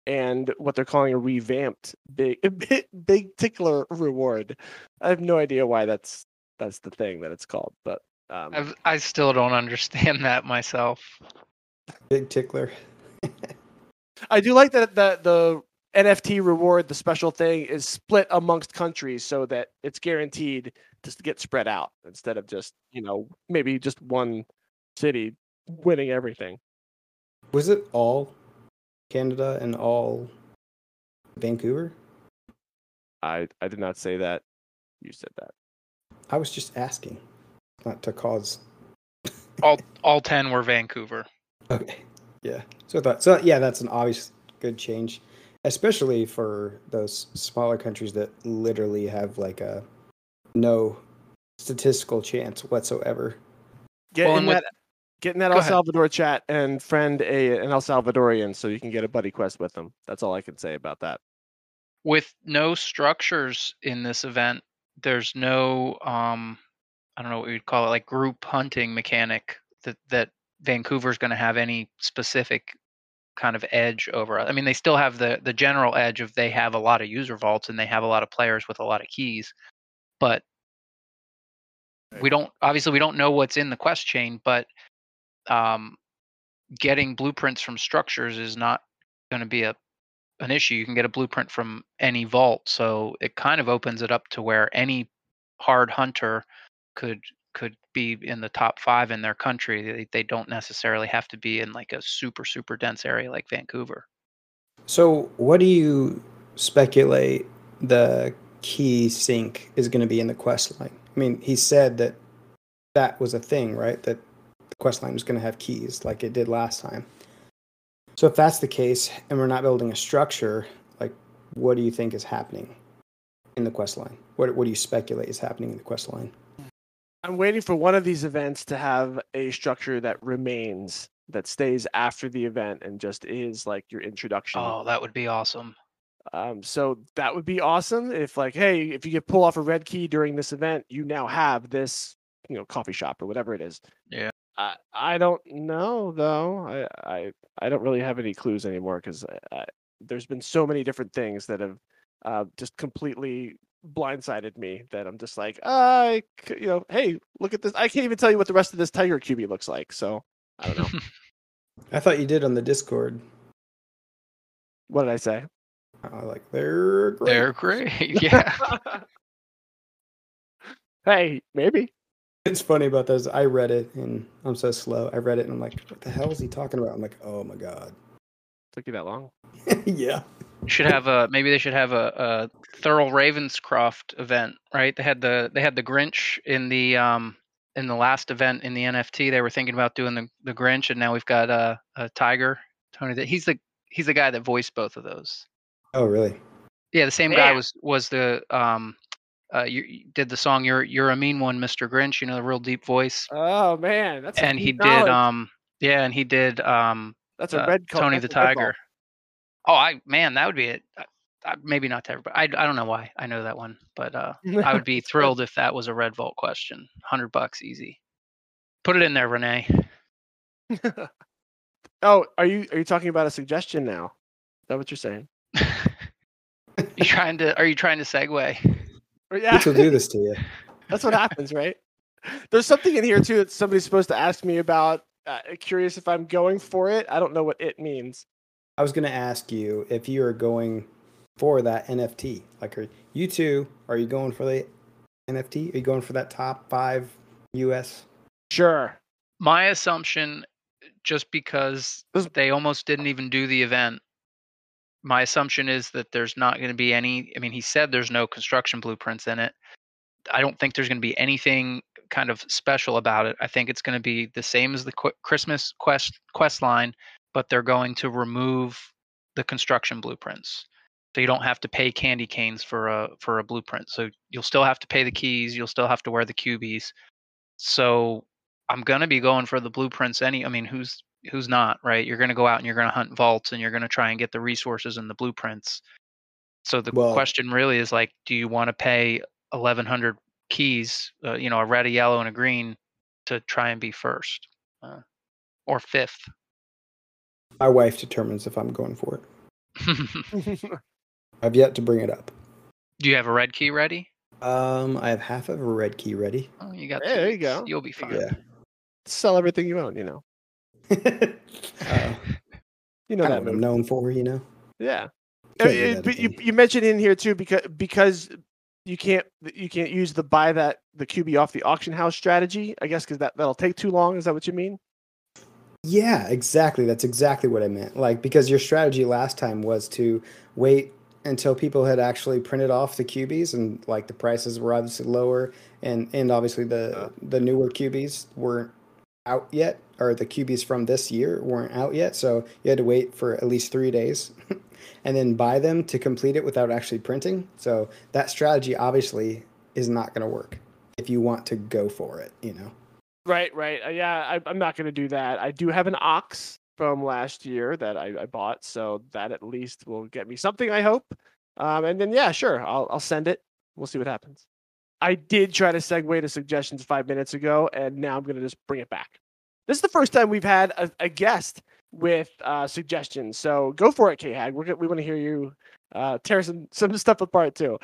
S1: and what they're calling a revamped big big, big tickler reward. I have no idea why that's that's the thing that it's called, but um,
S3: I've, I still don't understand that myself.
S2: Big tickler.
S1: I do like that the the NFT reward, the special thing, is split amongst countries so that it's guaranteed to get spread out instead of just you know maybe just one city winning everything.
S2: Was it all Canada and all Vancouver?
S1: I I did not say that. You said that.
S2: I was just asking, not to cause.
S3: all all ten were Vancouver.
S2: Okay. Yeah. So I thought so yeah, that's an obvious good change. Especially for those smaller countries that literally have like a no statistical chance whatsoever.
S1: Get
S3: Well,
S1: in
S3: and with-
S1: that get in that
S3: Go
S1: El
S3: ahead.
S1: Salvador chat and friend a an El Salvadorian so you can get a buddy quest with them. That's all I can say about that.
S3: With no structures in this event, there's no um I don't know what we'd call it, like group hunting mechanic that that Vancouver's going to have any specific kind of edge over. I mean, they still have the the general edge of they have a lot of user vaults and they have a lot of players with a lot of keys, but we don't obviously we don't know what's in the quest chain, but um, getting blueprints from structures is not going to be a an issue. You can get a blueprint from any vault, so it kind of opens it up to where any hard hunter could could be in the top five in their country. They, they don't necessarily have to be in like a super super dense area like Vancouver.
S2: So what do you speculate the key sink is going to be in the quest line? I mean, he said that that was a thing, right? That the quest line was going to have keys like it did last time. So if that's the case and we're not building a structure, like what do you think is happening in the quest line? What what do you speculate is happening in the quest line?
S1: I'm waiting for one of these events to have a structure that remains that stays after the event and just is like your introduction.
S3: Oh, that would be awesome.
S1: Um, so that would be awesome if like, hey, if you get pull off a red key during this event, you now have this, you know, coffee shop or whatever it is.
S3: Yeah.
S1: I I don't know though. I I I don't really have any clues anymore because there's been so many different things that have uh, just completely blindsided me that I'm just like, I, c- you know, hey, look at this. I can't even tell you what the rest of this Tiger QB looks like. So I don't know.
S2: I thought you did on the Discord.
S1: what did I say?
S2: Uh, like they're great.
S3: They're great. yeah.
S1: hey, maybe.
S2: It's funny about those. I read it and I'm so slow. I read it and I'm like, what the hell is he talking about? I'm like, oh my god.
S1: Took you that long?
S2: yeah.
S3: Should have a maybe they should have a, a Thurl Ravenscroft event, right? They had the they had the Grinch in the um in the last event in the NFT. They were thinking about doing the, the Grinch, and now we've got a, a Tiger Tony. That he's the he's the guy that voiced both of those.
S2: Oh really?
S3: Yeah, the same guy was was the um uh you you did the song "You're You're a Mean One, Mr. Grinch." You know, the real deep voice.
S1: Oh man, that's a
S3: and he
S1: deep
S3: did um yeah, and he did um
S1: that's a
S3: uh,
S1: red call.
S3: Tony
S1: that's
S3: the
S1: a ball.
S3: Tiger. Oh, I man, that would be it. Uh, maybe not to everybody. I I don't know why I know that one, but uh I would be thrilled if that was a red vault question. Hundred bucks easy. Put it in there, Renee.
S1: oh, are you are you talking about a suggestion now? Is that what you're saying?
S3: you trying to? Are you trying to segue?
S1: Yeah,
S2: Which will do this to you.
S1: that's what happens, right? There's something in here too that somebody's supposed to ask me about. Uh, curious if I'm going for it. I don't know what it means.
S2: I was going to ask you if you are going for that NFT. Like, are you two? Are you going for the NFT? Are you going for that top five US?
S1: Sure.
S3: My assumption, just because they almost didn't even do the event, my assumption is that there's not going to be any. I mean, he said there's no construction blueprints in it. I don't think there's going to be anything kind of special about it. I think it's going to be the same as the qu- Christmas quest quest line, but they're going to remove the construction blueprints. So you don't have to pay candy canes for a for a blueprint. So you'll still have to pay the keys. You'll still have to wear the cubies. So I'm gonna be going for the blueprints. Any, I mean, who's who's not right? You're gonna go out and you're gonna hunt vaults and you're gonna try and get the resources and the blueprints. So the
S2: Well-
S3: question really is like, do you want to pay 1,100 keys, uh, you know, a red, a yellow, and a green, to try and be first, uh, or fifth?
S2: My wife determines if I'm going for it. I've yet to bring it up.
S3: do you have a red key ready?
S2: Um, I have half of a red key ready.
S3: Oh, you got.
S1: Yeah,
S3: two
S1: there you go.
S3: You'll be fine.
S2: Yeah.
S1: Sell everything you own. You know.
S2: uh,
S1: You know
S2: kind
S1: that
S2: what I'm known for, you know.
S1: Yeah.
S2: Can't do
S1: but you, you mentioned in here too because because you can't you can't use the buy that the QB off the auction house strategy. I guess because that that'll take too long. Is that what you mean?
S2: Yeah, exactly. That's exactly what I meant. Like because your strategy last time was to wait until people had actually printed off the QBs and like the prices were obviously lower and and obviously the
S1: Uh.
S2: the newer QBs weren't out yet or the QBs from this year weren't out yet, so you had to wait for at least 3 days and then buy them to complete it without actually printing. So that strategy obviously is not going to work if you want to go for it, you know.
S1: Right, right. Uh, yeah, I, I'm not going to do that. I do have an ox from last year that I, I bought, so that at least will get me something. I hope. Um, and then yeah, sure, I'll I'll send it. We'll see what happens. I did try to segue to suggestions five minutes ago, and now I'm going to just bring it back. This is the first time we've had a, a guest with uh, suggestions, so go for it, K Hag. We're, we want to hear you uh, tear some some stuff apart too.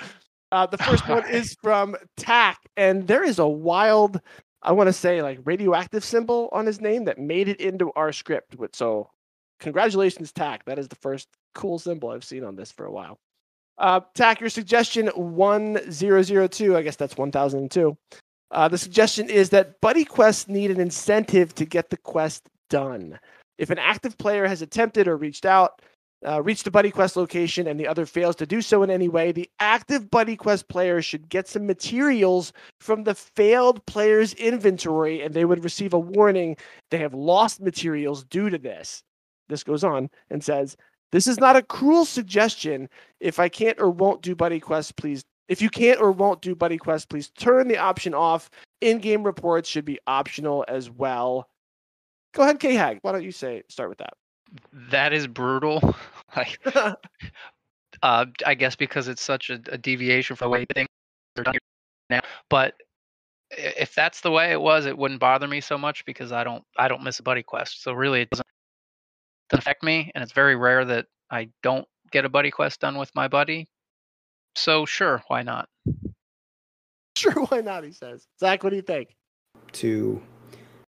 S1: Uh, the first one is from Tack, and there is a wild I want to say like radioactive symbol on his name that made it into our script. So, congratulations, Tack. That is the first cool symbol I've seen on this for a while. Uh, Tack, your suggestion one zero zero two. I guess that's one thousand and two. Uh, the suggestion is that buddy quests need an incentive to get the quest done. If an active player has attempted or reached out, uh, reached the buddy quest location, and the other fails to do so in any way, the active buddy quest player should get some materials from the failed player's inventory and they would receive a warning they have lost materials due to this. This goes on and says, This is not a cruel suggestion. If I can't or won't do buddy Quest, please. If you can't or won't do buddy Quest, please turn the option off. In game reports should be optional as well. Go ahead, K Hag. Why don't you say start with
S3: that? That is brutal. like, uh, I guess because it's such a, a deviation from the way things are done now. But if that's the way it was, it wouldn't bother me so much because I don't I don't miss a buddy quest. So really, it doesn't, doesn't affect me, and it's very rare that I don't get a buddy quest done with my buddy. So sure, why not?
S1: sure, why not? He says. Zach, what do you think?
S2: to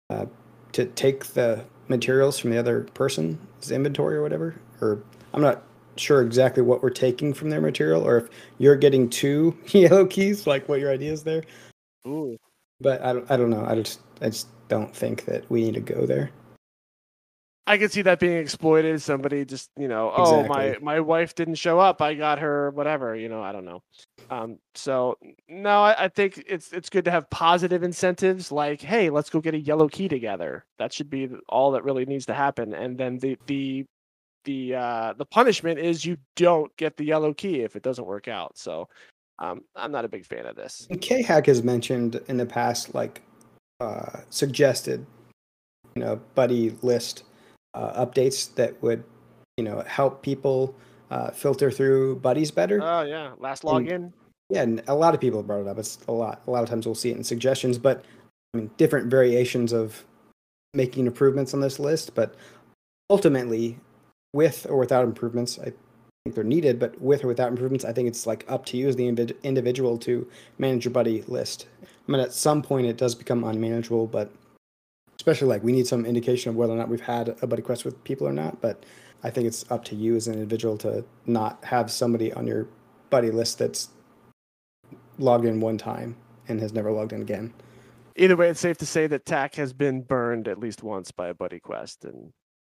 S2: uh, to take the materials from the other person's inventory or whatever or i'm not sure exactly what we're taking from their material or if you're getting two yellow keys like what your idea is there
S1: Ooh.
S2: but i don't, I don't know i just i just don't think that we need to go there
S1: I could see that being exploited. Somebody just, you know, oh my my wife didn't show up. I got her whatever. You know, I don't know. Um, so no, I, I think it's it's good to have positive incentives like, hey, let's go get a yellow key together. That should be all that really needs to happen. And then the the the uh, the punishment is you don't get the yellow key if it doesn't work out. So um, I'm not a big fan of this.
S2: K Hack has mentioned in the past, like uh, suggested, you know, buddy list uh, updates that would, you know, help people uh, filter through buddies better.
S1: Oh yeah, last
S2: And-
S1: login.
S2: Yeah, and a lot of people brought it up. It's a lot. A lot of times we'll see it in suggestions, but I mean, different variations of making improvements on this list. But ultimately, with or without improvements, I think they're needed. But with or without improvements, I think it's like up to you as the invid- individual to manage your buddy list. I mean, at some point, it does become unmanageable, but especially like we need some indication of whether or not we've had a buddy quest with people or not. But I think it's up to you as an individual to not have somebody on your buddy list that's logged in one time and has never logged in again.
S1: Either way, it's safe to say that TAC has been burned at least once by a buddy quest, and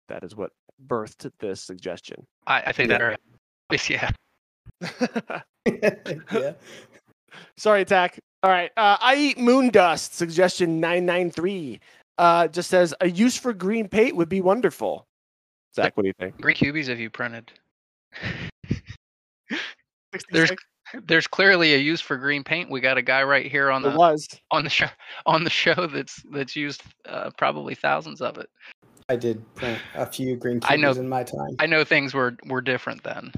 S1: that is what birthed this suggestion.
S3: I, I think that very obvious, yeah.
S2: yeah.
S1: Sorry, Tack. All right. Uh, I eat moon dust. Suggestion nine nine three. Uh, just says a use for green paint would be wonderful. Zach, what do you think?
S3: Green cubies have you printed? There's there's clearly a use for green paint. We got a guy right here on
S1: There
S3: the
S1: was.
S3: on the show on the show that's that's used uh, probably thousands of it.
S2: I did print a few green
S3: I know-
S2: in my time.
S3: I know things were were different then.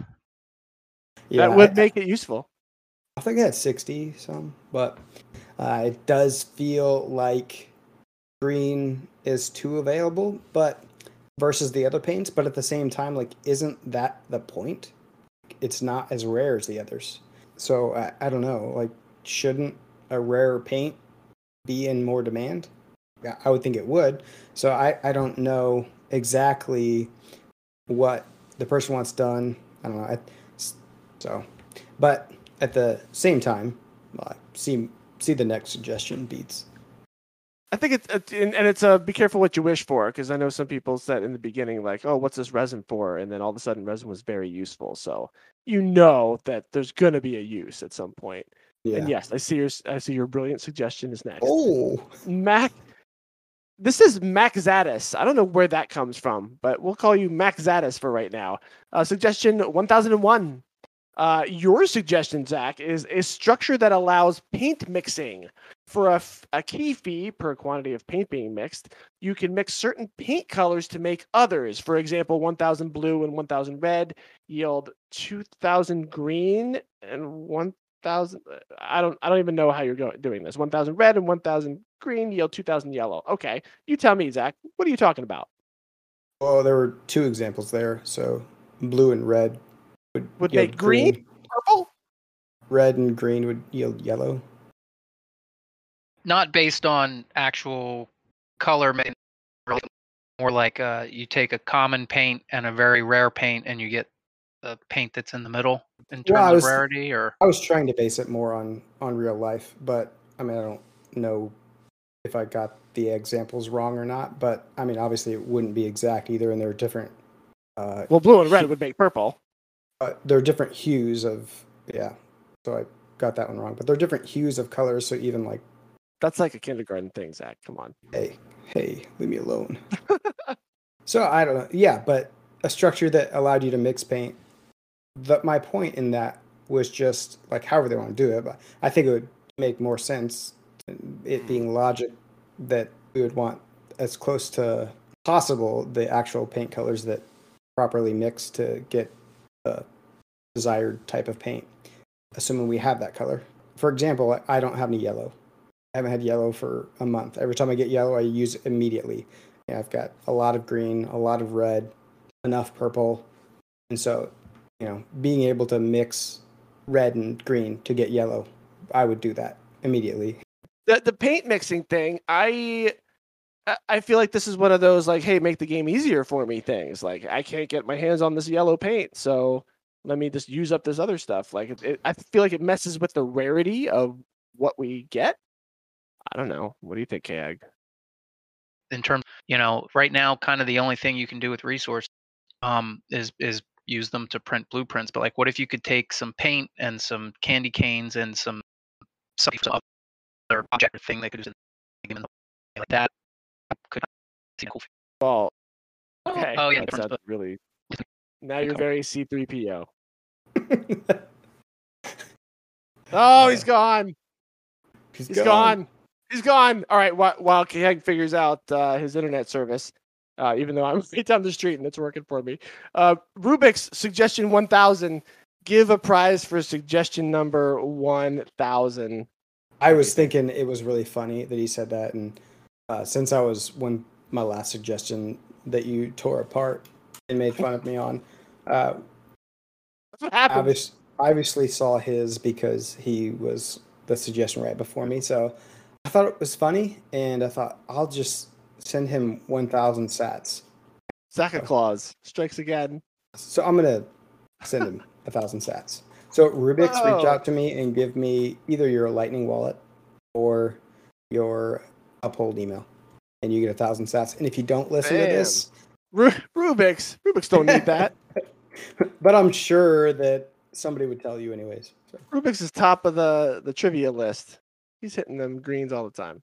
S2: Yeah,
S1: that would
S2: I,
S1: make it useful.
S2: I think I had 60 some, but uh, it does feel like green is too available, but versus the other paints, but at the same time, like, isn't that the point? It's not as rare as the others. So I, I don't know, like, shouldn't a rare paint be in more demand? Yeah, I would think it would. So I, I don't know exactly what the person wants done. I don't know. I, so, but at the same time, uh, see see the next suggestion beats.
S1: I think it's and, it's uh be careful what you wish for because I know some people said in the beginning like oh what's this resin for and then all of a sudden resin was very useful so you know that there's gonna be a use at some point
S2: Yeah.
S1: and yes I see your I see your brilliant suggestion is next
S2: Oh,
S1: Mac this is Mac Zadis. I don't know where that comes from but we'll call you Mac Zadis for right now. Uh, suggestion 1001 uh, your suggestion Zach is a structure that allows paint mixing. For a, f- a key fee per quantity of paint being mixed, you can mix certain paint colors to make others. For example, 1000 blue and 1000 red yield 2000 green and 1000 uh, I don't I don't even know how you're going doing this. 1000 red and 1000 green yield 2000 yellow. Okay. You tell me, Zach. What are you talking about?
S2: well, there were two examples there. So blue and red would,
S1: Would make green? Purple?
S2: Red and green would yield yellow.
S3: Not based on actual color, more like uh, you take a common paint and a very rare paint, and you get the paint that's in the middle in terms
S2: Well, I
S3: of
S2: was-
S3: rarity. Or
S2: I was trying to base it more on on real life, but I mean, I don't know if I got the examples wrong or not. But I mean, obviously, it wouldn't be exact either, and there are different. Uh,
S1: Well, blue and red would make purple.
S2: uh, there are different hues of yeah. So I got that one wrong, but there are different hues of colors. So even like,
S1: That's like a kindergarten thing, Zach. Come on.
S2: hey, hey, leave me alone. so I don't know. Yeah, but a structure that allowed you to mix paint. The, my point in that was just like however they want to do it, but I think it would make more sense, it being mm. logic that we would want as close to possible the actual paint colors that properly mix to get the desired type of paint, assuming we have that color. For example, I- don't have any yellow. I haven't had yellow for a month. Every time I get yellow, I use it immediately. Yeah, I've got a lot of green, a lot of red, enough purple, and so you know, being able to mix red and green to get yellow, I would do that immediately.
S1: the the paint mixing thing, I I- I feel like this is one of those like, hey, make the game easier for me things. Like I can't get my hands on this yellow paint, so let me just use up this other stuff. Like it, it, I feel like it messes with the rarity of what we get. I don't know. What do you think, Kag?
S3: in terms, you know, right now, kind of the only thing you can do with resource um, is is use them to print blueprints. But like, what if you could take some paint and some candy canes and some some some other object or thing they could use in the game like that? Could see a cool
S1: Well, okay.
S3: oh, yeah,
S1: that's
S3: but-
S1: really Now you're very C3PO. Oh, he's gone.
S2: He's
S1: He's gone. He's gone. All right. While, while Kehag figures out uh, his internet service, uh, even though I'm right down the street and it's working for me, uh, Rubik's suggestion 1000. Give a prize for suggestion number 1000.
S2: I was thinking it was really funny that he said that, and uh, since I was when my last suggestion that you tore apart and made fun of me on, uh,
S1: That's what happened.
S2: obvious, obviously saw his because he was the suggestion right before me. So I thought it was funny, and I thought I'll just send him 1,000 sats.
S1: Santa Claus strikes again.
S2: So I'm gonna send him a thousand sats. So Rubik's reach out to me and give me either your Lightning wallet or your Uphold email, and you get a thousand sats. And if you don't listen to this,
S1: Ru- Rubik's. Rubik's don't need that.
S2: but I'm sure that somebody would tell you anyways. So,
S1: Rubik's is top of the the trivia list. He's hitting them greens all the time.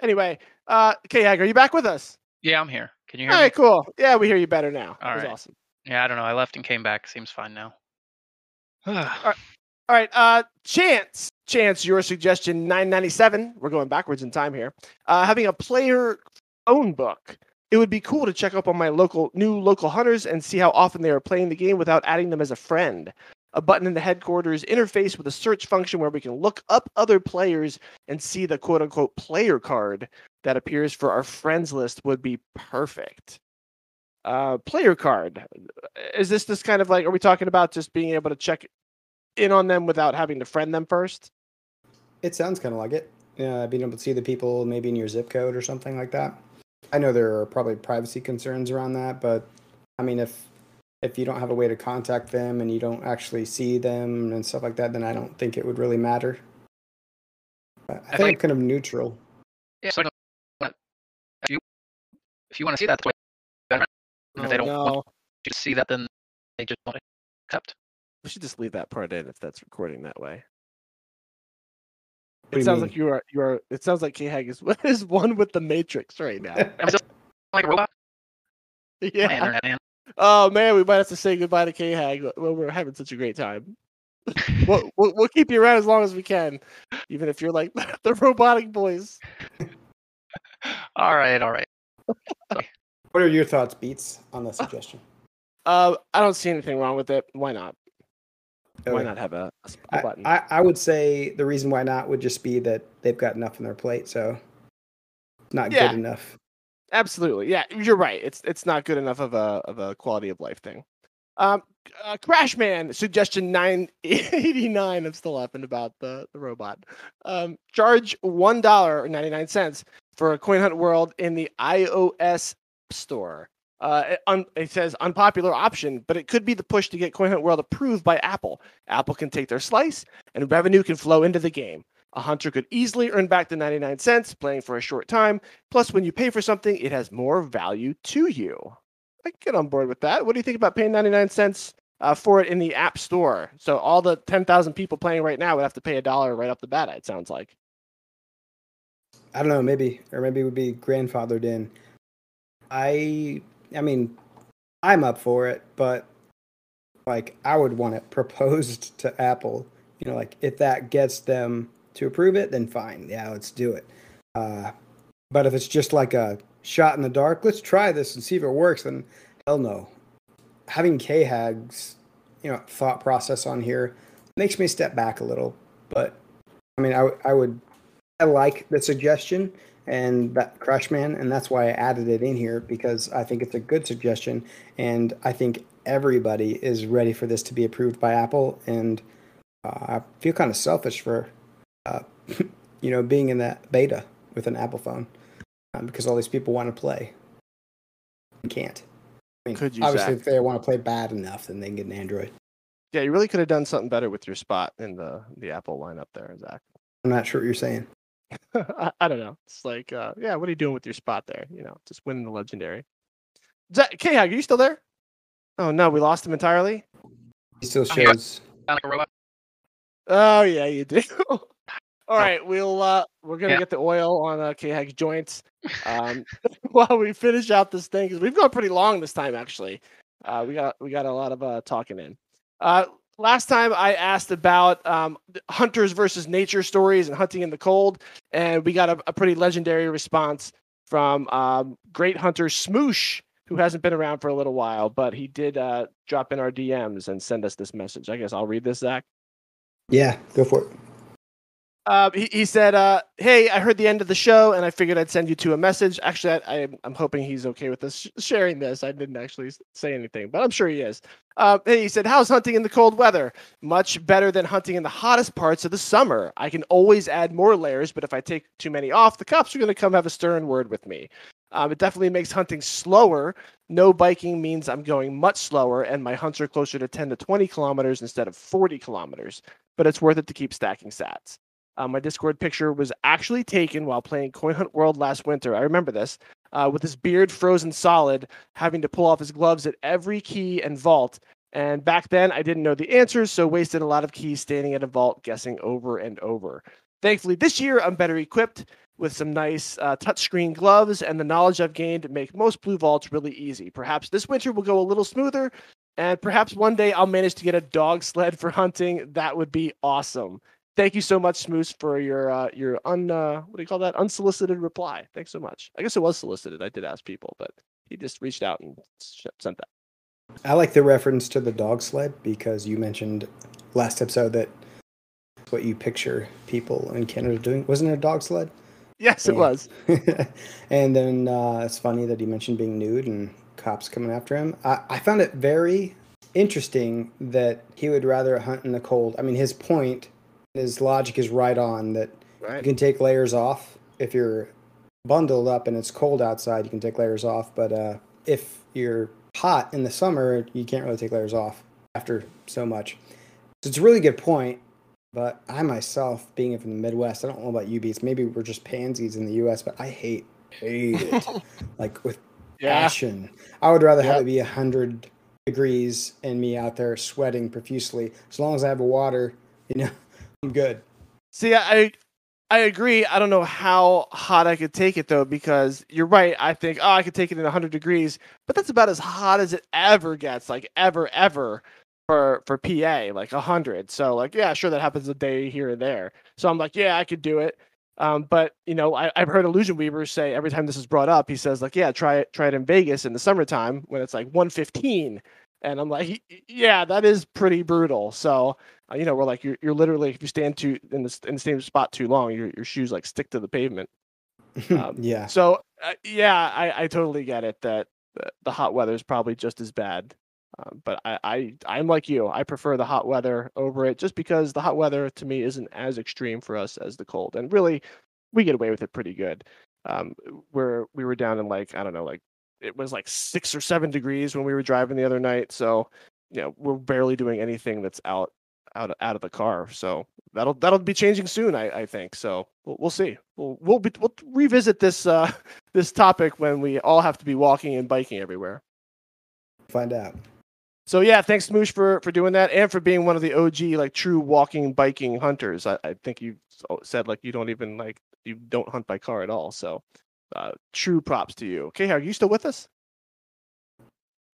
S1: Anyway, uh, Kehag, are you back with us?
S3: Yeah, I'm here. Can you hear
S1: All
S3: me?
S1: right, cool. Yeah, we hear you better now.
S3: All
S1: That
S3: right.
S1: awesome.
S3: Yeah, I don't know. I left and came back. Seems fine now.
S1: All right, uh, Chance, Chance, your suggestion 997. We're going backwards in time here. Uh, having a player own book. It would be cool to check up on my local new local hunters and see how often they are playing the game without adding them as a friend. A button in the headquarters interface with a search function where we can look up other players and see the quote unquote player card that appears for our friends list would be perfect. Uh, player card. Is this this kind of like, are we talking about just being able to check in on them without having to friend them first?
S2: it sounds kind of like it. Yeah, being able to see the people maybe in your zip code or something like that. I know there are probably privacy concerns around that, but I mean, if if you don't have a way to contact them and you don't actually see them and stuff like that, then I don't think it would really matter. I I think
S3: think-
S2: I'm kind of neutral.
S3: Yeah, so if you if you want to see that, that's what- if they oh, don't want you to see that, then they just don't accept.
S1: We should just leave that part in if that's recording that way.
S2: What
S1: It sounds
S2: mean?
S1: like you are you are it sounds like K Hag is is one with the Matrix right now.
S3: I'm just like a robot. My
S1: yeah.
S3: Internet man.
S1: Oh man, we might have to say goodbye to K Hag when we're having such a great time. we'll, we'll we'll keep you around as long as we can, even if you're like the robotic boys.
S3: All right, all right.
S2: What are your thoughts, Beats, on the suggestion?
S1: Uh, I don't see anything wrong with it. Why not? Why not have a, a sp- a
S2: I,
S1: button?
S2: I, I would say the reason why not would just be that they've got enough on their plate, so not
S1: Yeah.
S2: good enough.
S1: Absolutely. Yeah, you're right. It's it's not good enough of a of a quality of life thing. Um uh, Crashman suggestion 989. I'm still laughing about the, the robot. Um, charge one dollar or 99 cents for a Coin Hunt World in the iOS store. Uh, it, un, it says unpopular option, but it could be the push to get Coin Hunt World approved by Apple. Apple can take their slice, and revenue can flow into the game. A hunter could easily earn back the 99 cents playing for a short time, Plus, when you pay for something, it has more value to you. I get on board with that. What do you think about paying 99 cents uh, for it in the App Store? So all the 10,000 people playing right now would have to pay a dollar right off the bat, it sounds like.
S2: I don't know, maybe or maybe it would be grandfathered in. I I mean, I'm up for it, but like I would want it proposed to Apple. You know, like if that gets them to approve it, then fine, yeah, let's do it. Uh, but if it's just like a shot in the dark, let's try this and see if it works, then hell no. Having K-Hag's, you know, thought process on here makes me step back a little. But I mean, I would I like the suggestion and that Crashman, and that's why I added it in here because I think it's a good suggestion, and I think everybody is ready for this to be approved by Apple, and uh, I feel kind of selfish for, uh, you know, being in that beta with an Apple phone um, because all these people want to play. You can't. I mean,
S1: Could you,
S2: obviously,
S1: Zach?
S2: if they want to play bad enough, then they can get an Android.
S1: Yeah, you really could have done something better with your spot in the, the Apple lineup there, Zach.
S2: I'm not sure what you're saying.
S1: I, I don't know. It's like, uh, yeah, what are you doing with your spot there? You know, just winning the legendary. Zach, K-Hag, are you still there? Oh, no, we lost him entirely?
S2: He still
S3: I'm
S2: shows.
S3: Sound like a robot.
S1: Oh yeah, you do. All right, we'll uh we're gonna
S3: Yeah.
S1: get the oil on uh, K-Hag's joints um while we finish out this thing because we've gone pretty long this time actually. Uh, we got we got a lot of uh, talking in. Uh, last time I asked about um, hunters versus nature stories and hunting in the cold, and we got a, a pretty legendary response from um, great hunter Smoosh, who hasn't been around for a little while, but he did uh, drop in our DMs and send us this message. I guess I'll read this, Zach.
S2: Yeah, go for it.
S1: Uh, he, he said, uh, "Hey, I heard the end of the show, and I figured I'd send you two a message. Actually, I, I, I'm hoping he's okay with us sh- sharing this. I didn't actually say anything, but I'm sure he is." Uh, he said, "How's hunting in the cold weather? Much better than hunting in the hottest parts of the summer. I can always add more layers, but if I take too many off, the cops are going to come have a stern word with me. Um, it definitely makes hunting slower. No biking means I'm going much slower, and my hunts are closer to 10 to 20 kilometers instead of 40 kilometers. But it's worth it to keep stacking sats." Uh, my Discord picture was actually taken while playing Coin Hunt World last winter. I remember this. Uh, with his beard frozen solid, having to pull off his gloves at every key and vault. And back then, I didn't know the answers, so wasted a lot of keys standing at a vault guessing over and over. Thankfully, this year I'm better equipped with some nice uh, touchscreen gloves, and the knowledge I've gained to make most blue vaults really easy. Perhaps this winter will go a little smoother, and perhaps one day I'll manage to get a dog sled for hunting. That would be awesome thank you so much, Smoose, for your uh, your un uh, what do you call that unsolicited reply. Thanks so much. I guess it was solicited. I did ask people, but he just reached out and sh- sent that.
S2: I like the reference to the dog sled because you mentioned last episode that what you picture people in Canada doing. Wasn't it a dog sled?
S1: Yes, it was.
S2: and then uh, it's funny that he mentioned being nude and cops coming after him. I, I found it very interesting that he would rather hunt in the cold. I mean, his point, his logic is right on that you can take layers off if you're bundled up and it's cold outside. You can take layers off, but uh, if you're hot in the summer, you can't really take layers off after so much. So it's a really good point. But I myself, being from the Midwest, I don't know about you beats. Maybe we're just pansies in the U.S., but I hate hate it like with
S1: Yeah.
S2: passion. I would rather have it be hundred degrees and me out there sweating profusely. As long as I have water, you know, good.
S1: See, I I agree. I don't know how hot I could take it though, because you're right. I think oh, I could take it in 100 degrees, but that's about as hot as it ever gets, like ever, ever for for PA, like 100. So like, yeah, sure, that happens a day here and there. So I'm like, yeah, I could do it. Um, but you know, I, I've heard Illusion Weaver say every time this is brought up, he says like, yeah, try it, try it in Vegas in the summertime when it's like 115, and I'm like, yeah, that is pretty brutal. So uh, you know, we're like you're, you're literally if you stand too in the in the same spot too long, your your shoes like stick to the pavement. Um,
S2: yeah.
S1: So uh, yeah, I, I totally get it that the, the hot weather is probably just as bad. Um, but I, I I'm like you. I prefer the hot weather over it just because the hot weather to me isn't as extreme for us as the cold. And really, we get away with it pretty good. Um, where we were down in like I don't know, like it was like six or seven degrees when we were driving the other night. So you know we're barely doing anything that's out out out of the car. So that'll that'll be changing soon. I, I think so. We'll, we'll see. We'll we'll, be, we'll revisit this uh, this topic when we all have to be walking and biking everywhere.
S2: Find out.
S1: So yeah, thanks Smoosh for for doing that and for being one of the OG like true walking biking hunters. I, I think you said like you don't even like you don't hunt by car at all. So uh, true props to you. Okay, how are you still with us?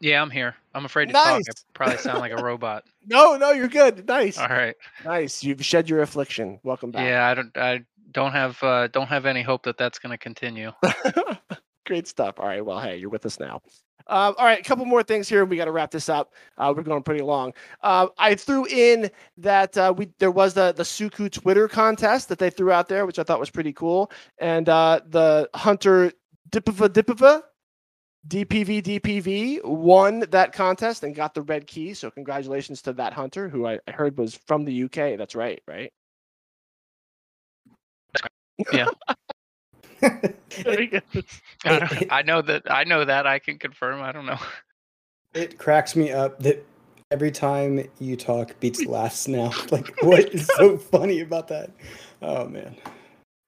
S3: Yeah, I'm here. I'm afraid to talk. I probably sound like a robot.
S1: No, no, you're good. Nice,
S3: All right.
S1: nice. You've shed your affliction. Welcome back.
S3: Yeah, I don't. I don't have. Uh, don't have any hope that that's going to continue.
S1: Great stuff. All right. Well, hey, you're with us now. Um, all right, a couple more things here. We got to wrap this up. Uh, we're going pretty long. Uh, I threw in that uh, we there was the the Suku Twitter contest that they threw out there, which I thought was pretty cool, and uh, the Hunter Dipova Dipova DPV DPV won that contest and got the red key. So congratulations to that hunter, who I, I heard was from the UK. That's right, right? Good.
S3: I, don't- I know that. I know that. I can confirm. I don't know.
S2: It cracks me up that every time you talk, Beats laughs now. Like, what is so funny about that? Oh man.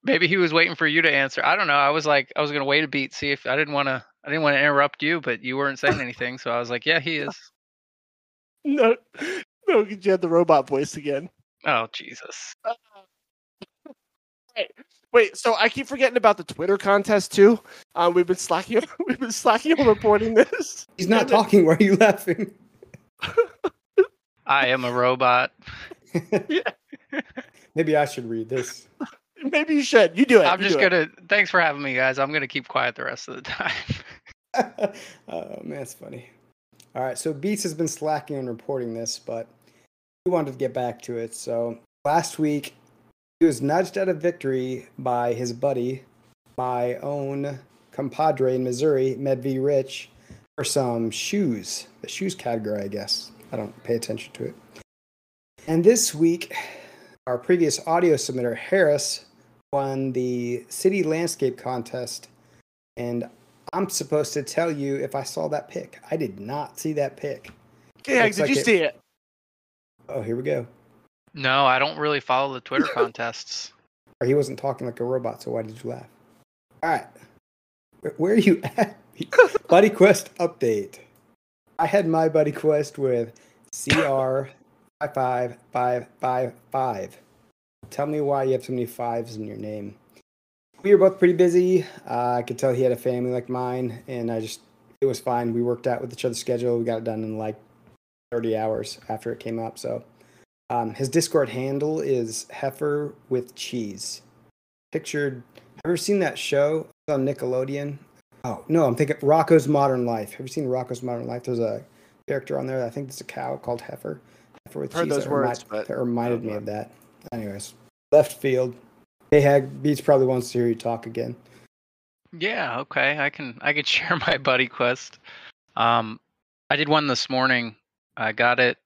S3: Maybe he was waiting for you to answer. I don't know. I was like, I was going to wait a beat, see if I didn't want to. I didn't want to interrupt you, but you weren't saying anything, so I was like, yeah, he is.
S1: No, no, 'cause you had the robot voice again.
S3: Oh Jesus.
S1: Right. Wait, so I keep forgetting about the Twitter contest too. Um, we've been slacking. We've been slacking on reporting this.
S2: He's not
S1: Damn it.
S2: talking. Why are you laughing?
S3: I am a robot. yeah.
S2: Maybe I should read this.
S1: Maybe you should. You do it.
S3: I'm
S1: You
S3: just gonna. Thanks for having me, guys. I'm gonna keep quiet the rest of the time.
S2: oh man, it's funny. All right, so Beats has been slacking on reporting this, but we wanted to get back to it. So last week, he was nudged out of victory by his buddy, my own compadre in Missouri, Medv Rich, for some shoes. The shoes category, I guess. I don't pay attention to it. And this week, our previous audio submitter, Harris, won the City Landscape Contest. And I'm supposed to tell you if I saw that pick. I did not see that pick.
S1: Yeah, did
S2: like
S1: you
S2: it-
S1: see it?
S2: Oh, here we go.
S3: No, I don't really follow the Twitter contests.
S2: Or he wasn't talking like a robot, so why did you laugh? All right. Where, where are you at? Buddy Quest update. I had my Buddy Quest with CR five five five five five. Tell me why you have so many fives in your name. We were both pretty busy. Uh, I could tell he had a family like mine, and I just it was fine. We worked out with each other's schedule. We got it done in like 30 hours after it came up. So um, his Discord handle is Heifer with Cheese. Pictured. Have you ever seen that show It's on Nickelodeon? Oh no, I'm thinking Rocko's Modern Life. Have you seen Rocko's Modern Life? There's a character on there. I think it's a cow called Heifer. Heifer with
S1: Heard
S2: cheese.
S1: those
S2: that remi-
S1: words, but
S2: that reminded me
S1: don't
S2: of that. Anyways, left field. Hey Hag Beats probably wants to hear you talk again.
S3: Yeah, okay. I can I can share my buddy quest. Um I did one this morning. I got it.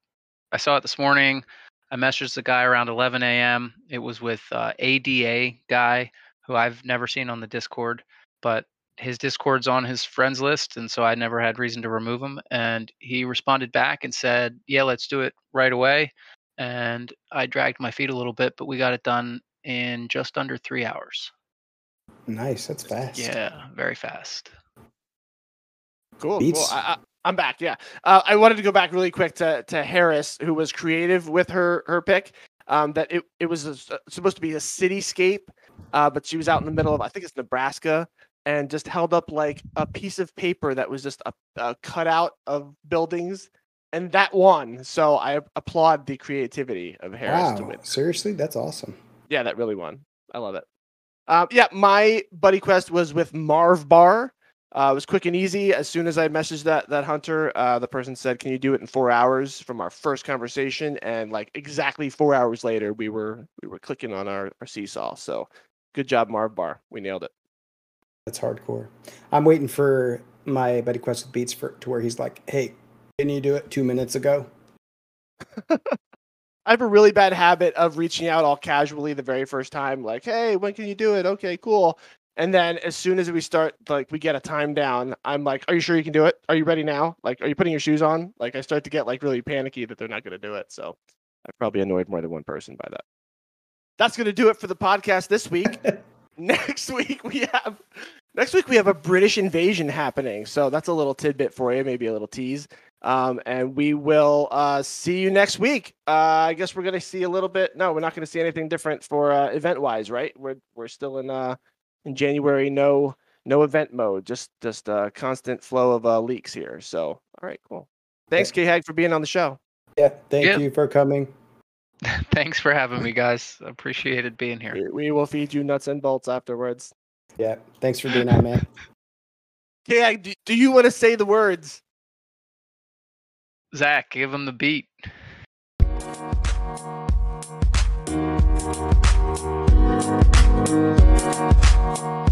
S3: I saw it this morning. I messaged the guy around 11 a.m. It was with uh, ADA guy who I've never seen on the Discord, but his Discord's on his friends list, and so I never had reason to remove him. And he responded back and said, "Yeah, let's do it right away." And I dragged my feet a little bit, but we got it done in just under three hours.
S2: Nice, that's fast.
S3: Yeah, very fast.
S1: Cool.
S2: Beats.
S1: Cool. I, I, I'm back. Yeah. Uh, I wanted to go back really quick to, to Harris, who was creative with her her pick. Um, that it, it was a supposed to be a cityscape, uh, but she was out in the middle of I think it's Nebraska, and just held up like a piece of paper that was just a, a cutout of buildings, and that won. So I applaud the creativity of Harris to win.
S2: seriously, that's awesome.
S1: Yeah, that really won. I love it. Um, yeah, my buddy quest was with Marv Bar. Uh, it was quick and easy. As soon as I messaged that that hunter, uh, the person said, "Can you do it in four hours?" From our first conversation, and like exactly four hours later, we were we were clicking on our, our seesaw. So, good job, Marv Bar. We nailed it.
S2: That's hardcore. I'm waiting for my buddy Quest with Beats for to where he's like, "Hey, didn't you do it two minutes ago?"
S1: I have a really bad habit of reaching out all casually the very first time, like, "Hey, when can you do it?" Okay, cool. And then as soon as we start, like, we get a time down, I'm like, "Are you sure you can do it? Are you ready now? Like, are you putting your shoes on?" Like, I start to get like really panicky that they're not going to do it. So, I've probably annoyed more than one person by that. That's going to do it for the podcast this week. next week we have next week we have a British invasion happening. So that's a little tidbit for you, maybe a little tease. Um, and we will uh, see you next week. Uh, I guess we're gonna see a little bit. No, we're not gonna see anything different for uh, event wise, right? We're we're still in uh in January. No no event mode. Just just a constant flow of uh, leaks here. So all right, cool. Thanks, K Hag, for being on the show.
S2: Yeah, thank
S3: Yeah.
S2: you for coming.
S3: Thanks for having me, guys. Appreciated being here.
S1: We, we will feed you nuts and bolts afterwards.
S2: Yeah, thanks for being on, man.
S1: K Hag, do, do you want to say the words?
S3: Zach, give him the beat.
S4: Thank